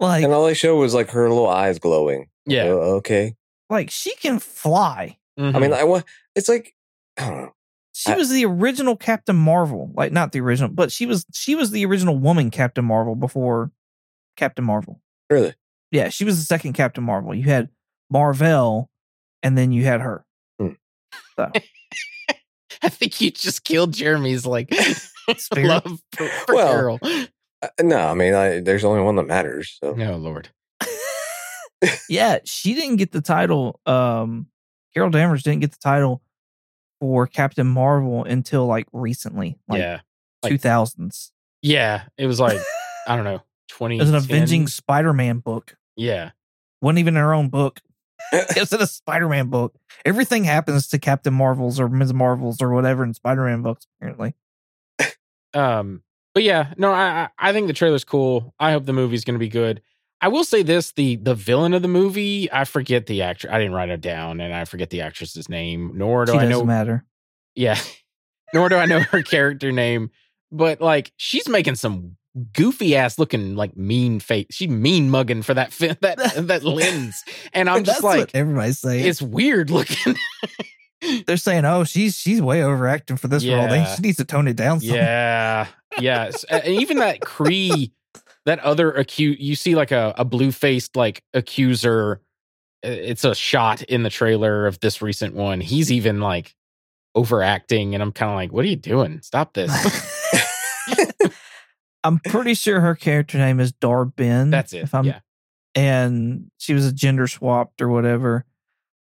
Like, and all they showed was like her little eyes glowing. Yeah. Oh, okay. Like she can fly. Mhm. I mean, I want. It's like I don't know. She I- was the original Captain Marvel, like not the original, but she was she was the original woman Captain Marvel before Captain Marvel. Really? Yeah, she was the second Captain Marvel. You had Marvel, and then you had her. Hmm. So I think you just killed Jeremy's like love for, for Well, Carol. Uh, no, I mean, I, there's only one that matters. So Oh Lord. Yeah, she didn't get the title. Um, Carol Danvers didn't get the title for Captain Marvel until like recently, like yeah. like- two thousands. Yeah. It was like, I don't know, 20. It was an Avenging Spider-Man book. Yeah. wasn't even her own book. it was in a Spider-Man book. Everything happens to Captain Marvels or Ms. Marvels or whatever in Spider-Man books, apparently. Um, but yeah, no, I I I think the trailer's cool. I hope the movie's gonna be good. I will say this: the the villain of the movie, I forget the actor. I didn't write it down, and I forget the actress's name. Nor do she I doesn't know. matter. Yeah, nor do I know her character name. But like, she's making some goofy ass looking like mean face. She mean mugging for that that that lens, and I'm just That's what like, everybody's saying. it's weird looking. They're saying, "Oh, she's she's way overacting for this role. They, she needs to tone it down." Some. yeah, yes, and even that Kree, that other accused, you see like a, a blue faced like accuser. uh, It's a shot in the trailer of this recent one. He's even like overacting, and I'm kind of like, what are you doing? Stop this. I'm pretty sure her character name is Dar-Benn. That's it. If I'm, yeah. and she was a gender swapped or whatever.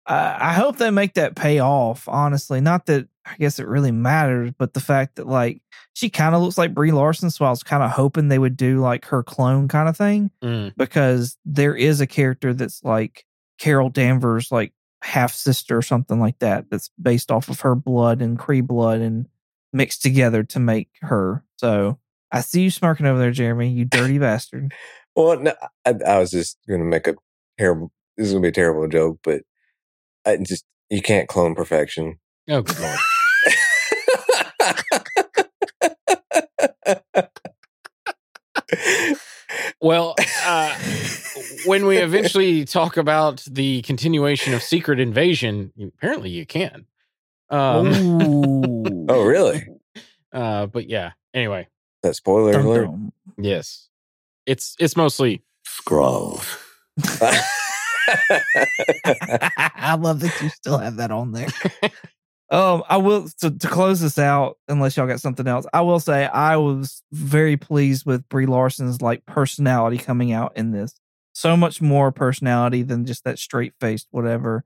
I, I hope they make that pay off. Honestly, not that I guess it really matters, but the fact that like she kind of looks like Brie Larson, so I was kind of hoping they would do like her clone kind of thing Mm. because there is a character that's like Carol Danvers, like half sister or something like that, that's based off of her blood and Kree blood and mixed together to make her. So I see you smirking over there, Jeremy, you dirty bastard. Well, no, I, I was just going to make a terrible. This is going to be a terrible joke, but I just you can't clone perfection. Oh, good lord. Well, uh, when we eventually talk about the continuation of Secret Invasion, apparently you can. Um, oh, really? uh, but yeah. Anyway, That spoiler Dum alert. dum. yes, it's it's mostly Skrulls. I love that you still have that on there. um, I will to, to close this out, unless y'all got something else. I will say I was very pleased with Brie Larson's like personality coming out in this. So much more personality than just that straight faced whatever.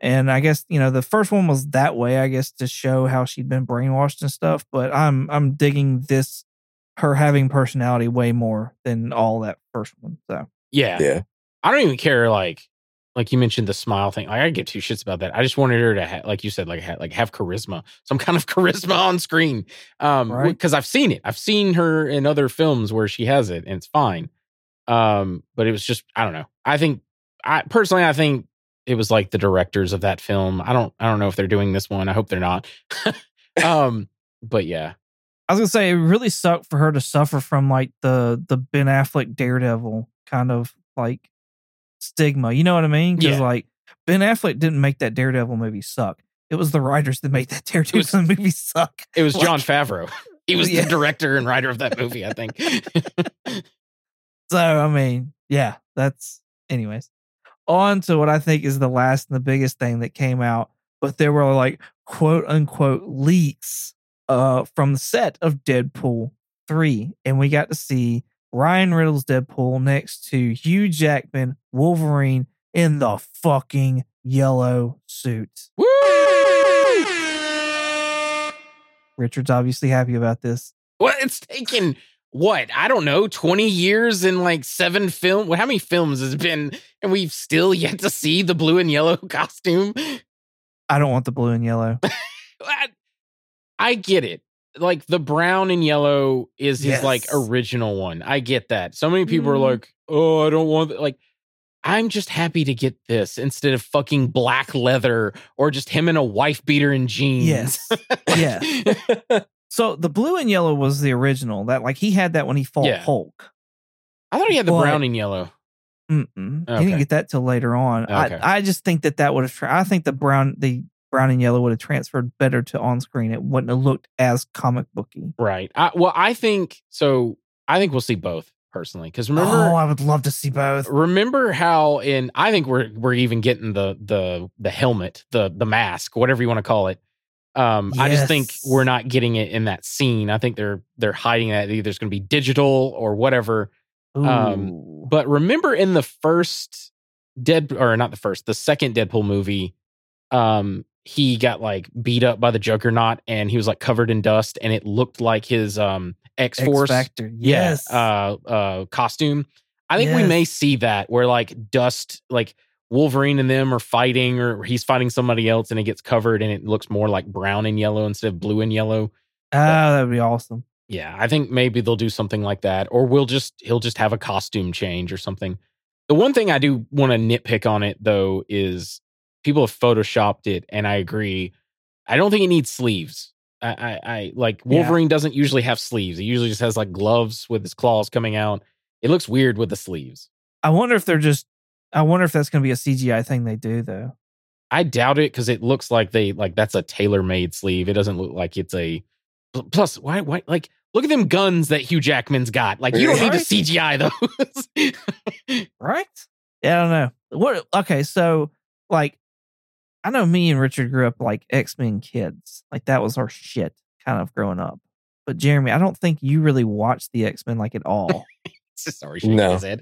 And I guess you know the first one was that way, I guess, to show how she'd been brainwashed and stuff. But I'm I'm digging this her having personality way more than all that first one. So yeah. yeah. I don't even care. Like like you mentioned the smile thing. Like, I give two shits about that. I just wanted her to ha- like you said like ha- like have charisma, some kind of charisma on screen. Um, Right. because I've seen it. I've seen her in other films where she has it, and it's fine. Um, but it was just I don't know. I think I personally I think it was like the directors of that film. I don't I don't know if they're doing this one. I hope they're not. um, but yeah, I was gonna say it really sucked for her to suffer from like the the Ben Affleck Daredevil kind of like stigma. You know what I mean? Because Yeah. like Ben Affleck didn't make that Daredevil movie suck. It was the writers that made that Daredevil was- movie suck. it was Like- Jon Favreau. He was Yeah. the director and writer of that movie. I think. So I mean, yeah, that's anyways. On to what I think is the last and the biggest thing that came out, but there were like quote unquote leaks uh from the set of Deadpool 3 and we got to see Ryan Riddle's Deadpool next to Hugh Jackman Wolverine in the fucking yellow suit. Woo! Richard's obviously happy about this. Well, it's taken what I don't know, twenty years and like seven film. How many films has it been? And we've still yet to see the blue and yellow costume. I don't want the blue and yellow. I, I get it. Like the brown and yellow is his like original one. I get that. So many people are Mhm. like, "Oh, I don't want th-" like." I'm just happy to get this instead of fucking black leather or just him in a wife beater and jeans. Yes. yeah. So the blue and yellow was the original. That like he had that when he fought Yeah. Hulk. I thought he had the But- brown and yellow. Mm-mm. He didn't get that till later on. Okay. I, I just think that that would have. I think the brown, the brown and yellow would have transferred better to on screen. It wouldn't have looked as comic booky. Right. I, well, I think so. I think we'll see both personally because remember, oh, I would love to see both. remember how in I think we're we're even getting the the the helmet, the the mask, whatever you want to call it. Um, I just think we're not getting it in that scene. I think they're they're hiding that either it's going to be digital or whatever. Um, But remember in the first Dead or not the first, the second Deadpool movie, um, he got like beat up by the Juggernaut and he was like covered in dust and it looked like his um X Force Factor. Yes. uh uh costume. I think we may see that where like dust like Wolverine and them are fighting or he's fighting somebody else and it gets covered and it looks more like brown and yellow instead of blue and yellow. oh, that would be awesome. Yeah, I think maybe they'll do something like that, or we'll just he'll just have a costume change or something. The one thing I do want to nitpick on it though is people have photoshopped it, and I agree. I don't think it needs sleeves. I, I, I like Yeah. Wolverine doesn't usually have sleeves. He usually just has like gloves with his claws coming out. It looks weird with the sleeves. I wonder if they're just. I wonder if that's going to be a CGI thing they do though. I doubt it because it looks like they like that's a tailor made sleeve. It doesn't look like it's a. Plus, why why like look at them guns that Hugh Jackman's got. Like you don't need to CGI those. right? Yeah, I don't know. What? Okay, so like, I know me and Richard grew up like X Men kids. Like that was our shit, kind of growing up. But Jeremy, I don't think you really watched the X Men like at all. Sorry, shaking No. his head.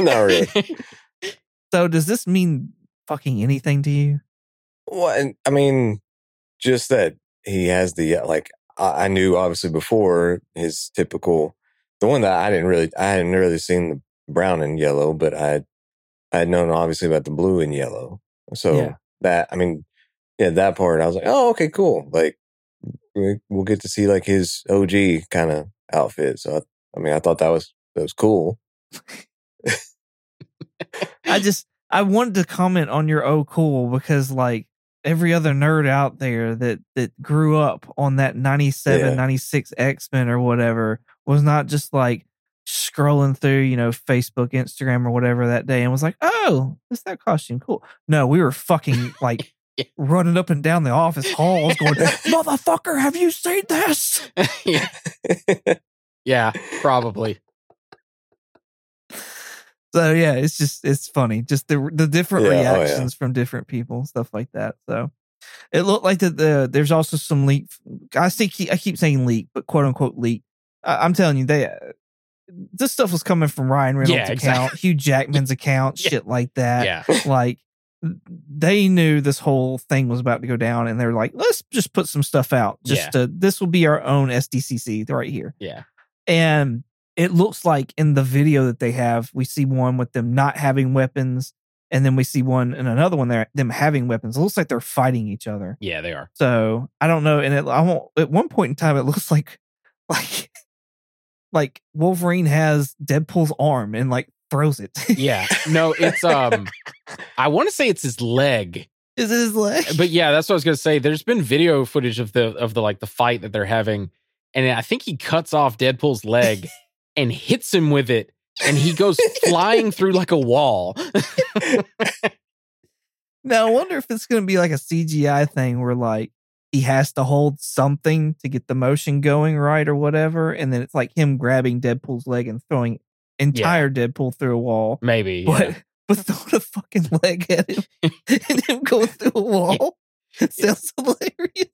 Not really. so does this mean fucking anything to you? Well, I mean, just that he has the uh, like. I, I knew obviously before his typical, the one that I didn't really, I hadn't really seen the brown and yellow, but I, I had known obviously about the blue and yellow. So Yeah. That, I mean, yeah, that part I was like, oh, okay, cool. Like we, we'll get to see like his OG kind of outfit. So I, I mean, I thought that was that was cool. I just I wanted to comment on your oh cool because like every other nerd out there that that grew up on that 97 Yeah. 96 X-Men or whatever was not just like scrolling through, you know, Facebook, Instagram or whatever that day and was like, "Oh, is that costume cool?" No, we were fucking like Yeah. running up and down the office halls going, "Motherfucker, have you seen this?" yeah, yeah, probably. So yeah, it's just it's funny, just the the different Yeah, oh, yeah. reactions from different people, stuff like that. So it looked like that the there's also some leak. I see, I keep saying leak, but quote unquote leak. I, I'm telling you, they this stuff was coming from Ryan Reynolds' Yeah, account, exactly. Hugh Jackman's account, Yeah. shit like that. Yeah, Like they knew this whole thing was about to go down, and they're like, let's just put some stuff out. Just Yeah. to, this will be our own SDCC right here. yeah, And it looks like in the video that they have, we see one with them not having weapons, and then we see one and another one there them having weapons. It looks like they're fighting each other. yeah. They are. So I don't know. And it, I won't, at one point in time, it looks like like like Wolverine has Deadpool's arm and like throws it. Yeah. No, it's um. I want to say it's his leg, Is it his leg? but yeah, that's what I was gonna say. There's been video footage of the of the like the fight that they're having, and I think he cuts off Deadpool's leg and hits him with it, and he goes flying through like a wall. Now I wonder if it's going to be like a CGI thing where like he has to hold something to get the motion going right or whatever, and then it's like him grabbing Deadpool's leg and throwing entire Deadpool through a wall. Maybe. But yeah. but throwing a fucking leg at him and him going through a wall it sounds hilarious.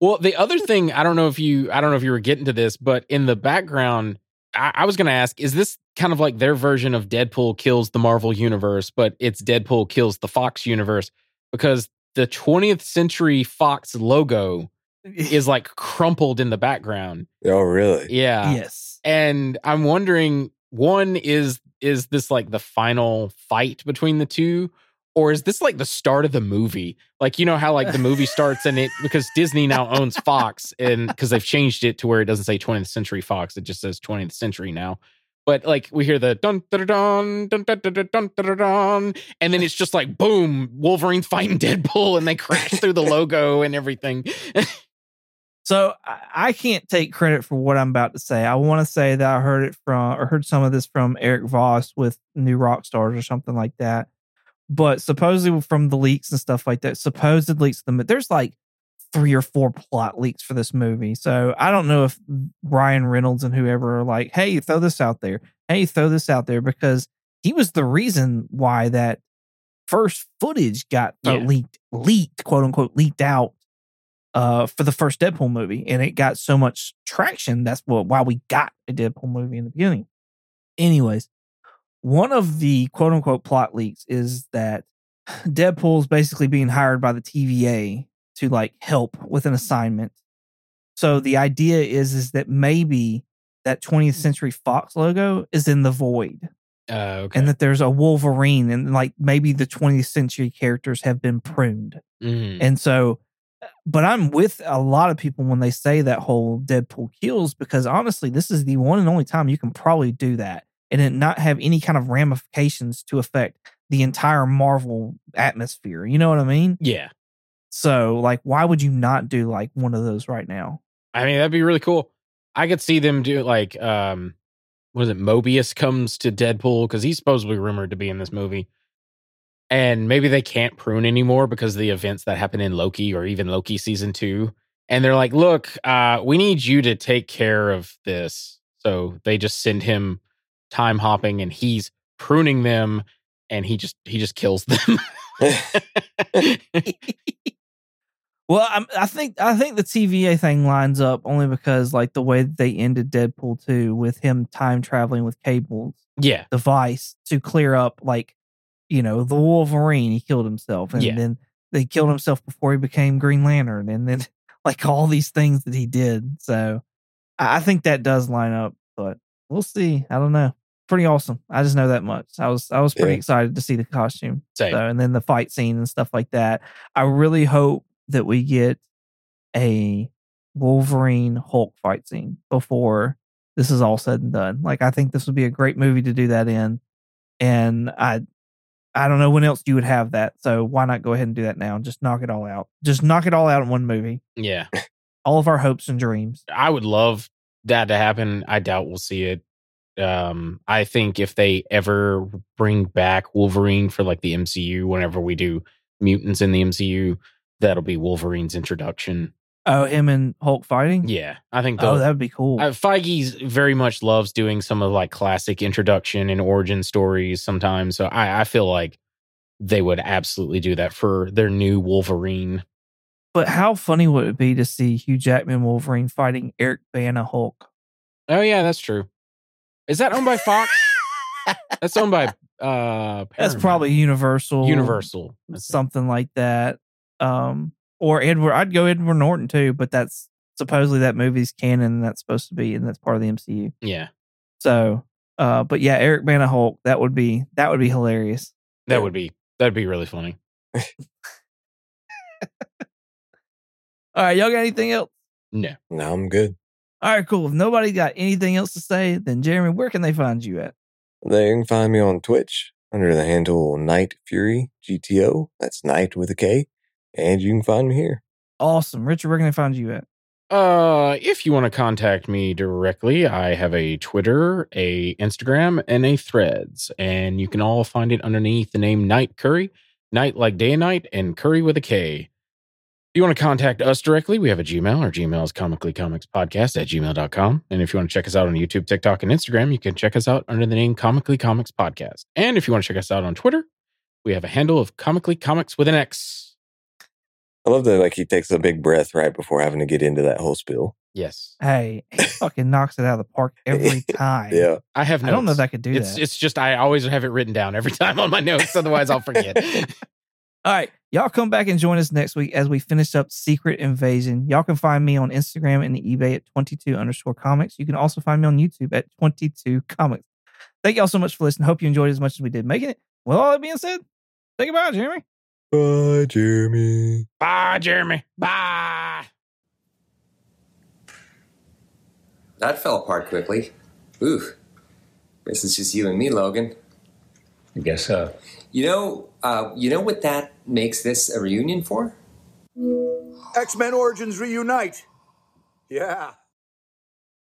Well, the other thing, I don't know if you, I don't know if you were getting to this, but in the background, I, I was going to ask, is this kind of like their version of Deadpool kills the Marvel universe, but it's Deadpool kills the Fox universe? Because the 20th Century Fox logo is like crumpled in the background. oh, really? Yeah. yes. And I'm wondering, one is is this like the final fight between the two? Or is this like the start of the movie? Like, you know how like the movie starts and it because Disney now owns Fox and because they've changed it to where it doesn't say 20th Century Fox, it just says 20th Century now but like we hear the dun dun dun dun dun dun dun and then it's just like boom, Wolverine fighting Deadpool, and they crash through the logo and everything. so I can't take credit for what I'm about to say. I want to say that I heard it from or heard some of this from Erik Voss with New Rockstars or something like that. But supposedly from the leaks and stuff like that, supposed leaks, the there's like three or four plot leaks for this movie. So I don't know if Ryan Reynolds and whoever are like, hey, throw this out there. Hey, throw this out there because he was the reason why that first footage got uh, Yeah. leaked, leaked, quote unquote, leaked out uh, for the first Deadpool movie, and it got so much traction. That's what why we got a Deadpool movie in the beginning. Anyways, one of the quote unquote plot leaks is that Deadpool's basically being hired by the TVA to like help with an assignment. So the idea is is that maybe that 20th Century Fox logo is in the void Uh, okay. and that there's a Wolverine and like maybe the 20th century characters have been pruned. Mhm. And so, but I'm with a lot of people when they say that whole Deadpool kills because honestly, this is the one and only time you can probably do that and it not have any kind of ramifications to affect the entire Marvel atmosphere. You know what I mean? yeah. So, like, why would you not do like one of those right now? I mean, that'd be really cool. I could see them do like, um, what is it? Mobius comes to Deadpool because he's supposedly rumored to be in this movie. And maybe they can't prune anymore because of the events that happen in Loki or even Loki season two. And they're like, look, uh, we need you to take care of this. So they just send him time hopping and he's pruning them and he just he just kills them. Well, I'm, I think I think the TVA thing lines up only because like the way they ended Deadpool two with him time traveling with Cable's yeah. device to clear up like you know the Wolverine he killed himself and Yeah. then they killed himself before he became Green Lantern and then like all these things that he did. So I, I think that does line up, but we'll see. I don't know. Pretty awesome. I just know that much. I was I was pretty Yeah. excited to see the costume. Same. So, and then the fight scene and stuff like that. I really hope that we get a Wolverine Hulk fight scene before this is all said and done. Like I think this would be a great movie to do that in. And I I don't know when else you would have that. So why not go ahead and do that now? and Just knock it all out. Just knock it all out in one movie. Yeah. All of our hopes and dreams. I would love that to happen. I doubt we'll see it. Um, I think if they ever bring back Wolverine for like the MCU, whenever we do mutants in the MCU, that'll be Wolverine's introduction. Oh, him and Hulk fighting? Yeah, I think. Oh, that would be cool. uh, Feige's very much loves doing some of like classic introduction and origin stories sometimes. So I, I feel like they would absolutely do that for their new Wolverine. but how funny would it be to see Hugh Jackman Wolverine fighting Eric Bana Hulk? Oh yeah, that's true. Is that owned by Fox? that's owned by uh That's probably Universal. Universal. That's it. something like that. Um, or Edward. I'd go Edward Norton too, but that's supposedly that movie's canon and that's supposed to be and that's part of the MCU. Yeah, So, uh, but yeah, Eric Bana Hulk. That would be that would be hilarious. that Yeah. would be that'd be really funny. All right, y'all got anything else? No, no, I'm good. All right, cool. If nobody got anything else to say, then Jeremy, where can they find you at? They can find me on Twitch under the handle Night Fury GTO. That's Night with a K. And you can find me here. Awesome, Richard. Where can they find you at? Uh, if you want to contact me directly, I have a Twitter, a Instagram, and a Threads, and you can all find it underneath the name Night Curry, Night like day and night, and Curry with a K. If you want to contact us directly, we have a Gmail. Our Gmail is comicallycomicspodcast at gmail.com. And if you want to check us out on YouTube, TikTok, and Instagram, you can check us out under the name Comically Comics Podcast. And if you want to check us out on Twitter, we have a handle of Comically Comics with an X. I love that like he takes a big breath right before having to get into that whole spill. Yes. Hey, he fucking knocks it out of the park every time. Yeah. I have I don't know if I could do it's that. it's just I always have it written down every time on my notes, otherwise I'll forget. All right. Y'all come back and join us next week as we finish up Secret Invasion. Y'all can find me on Instagram and the eBay at 22 underscore comics. You can also find me on YouTube at 22 comics. Thank y'all so much for listening. Hope you enjoyed it as much as we did making it. With all that being said, say goodbye, Jeremy. Bye, Jeremy. Bye, Jeremy. Bye. That fell apart quickly. Ooh. Guess it's just you and me, Logan. I guess so. You know, uh, you know what that makes this a reunion for? X Men Origins reunite. Yeah.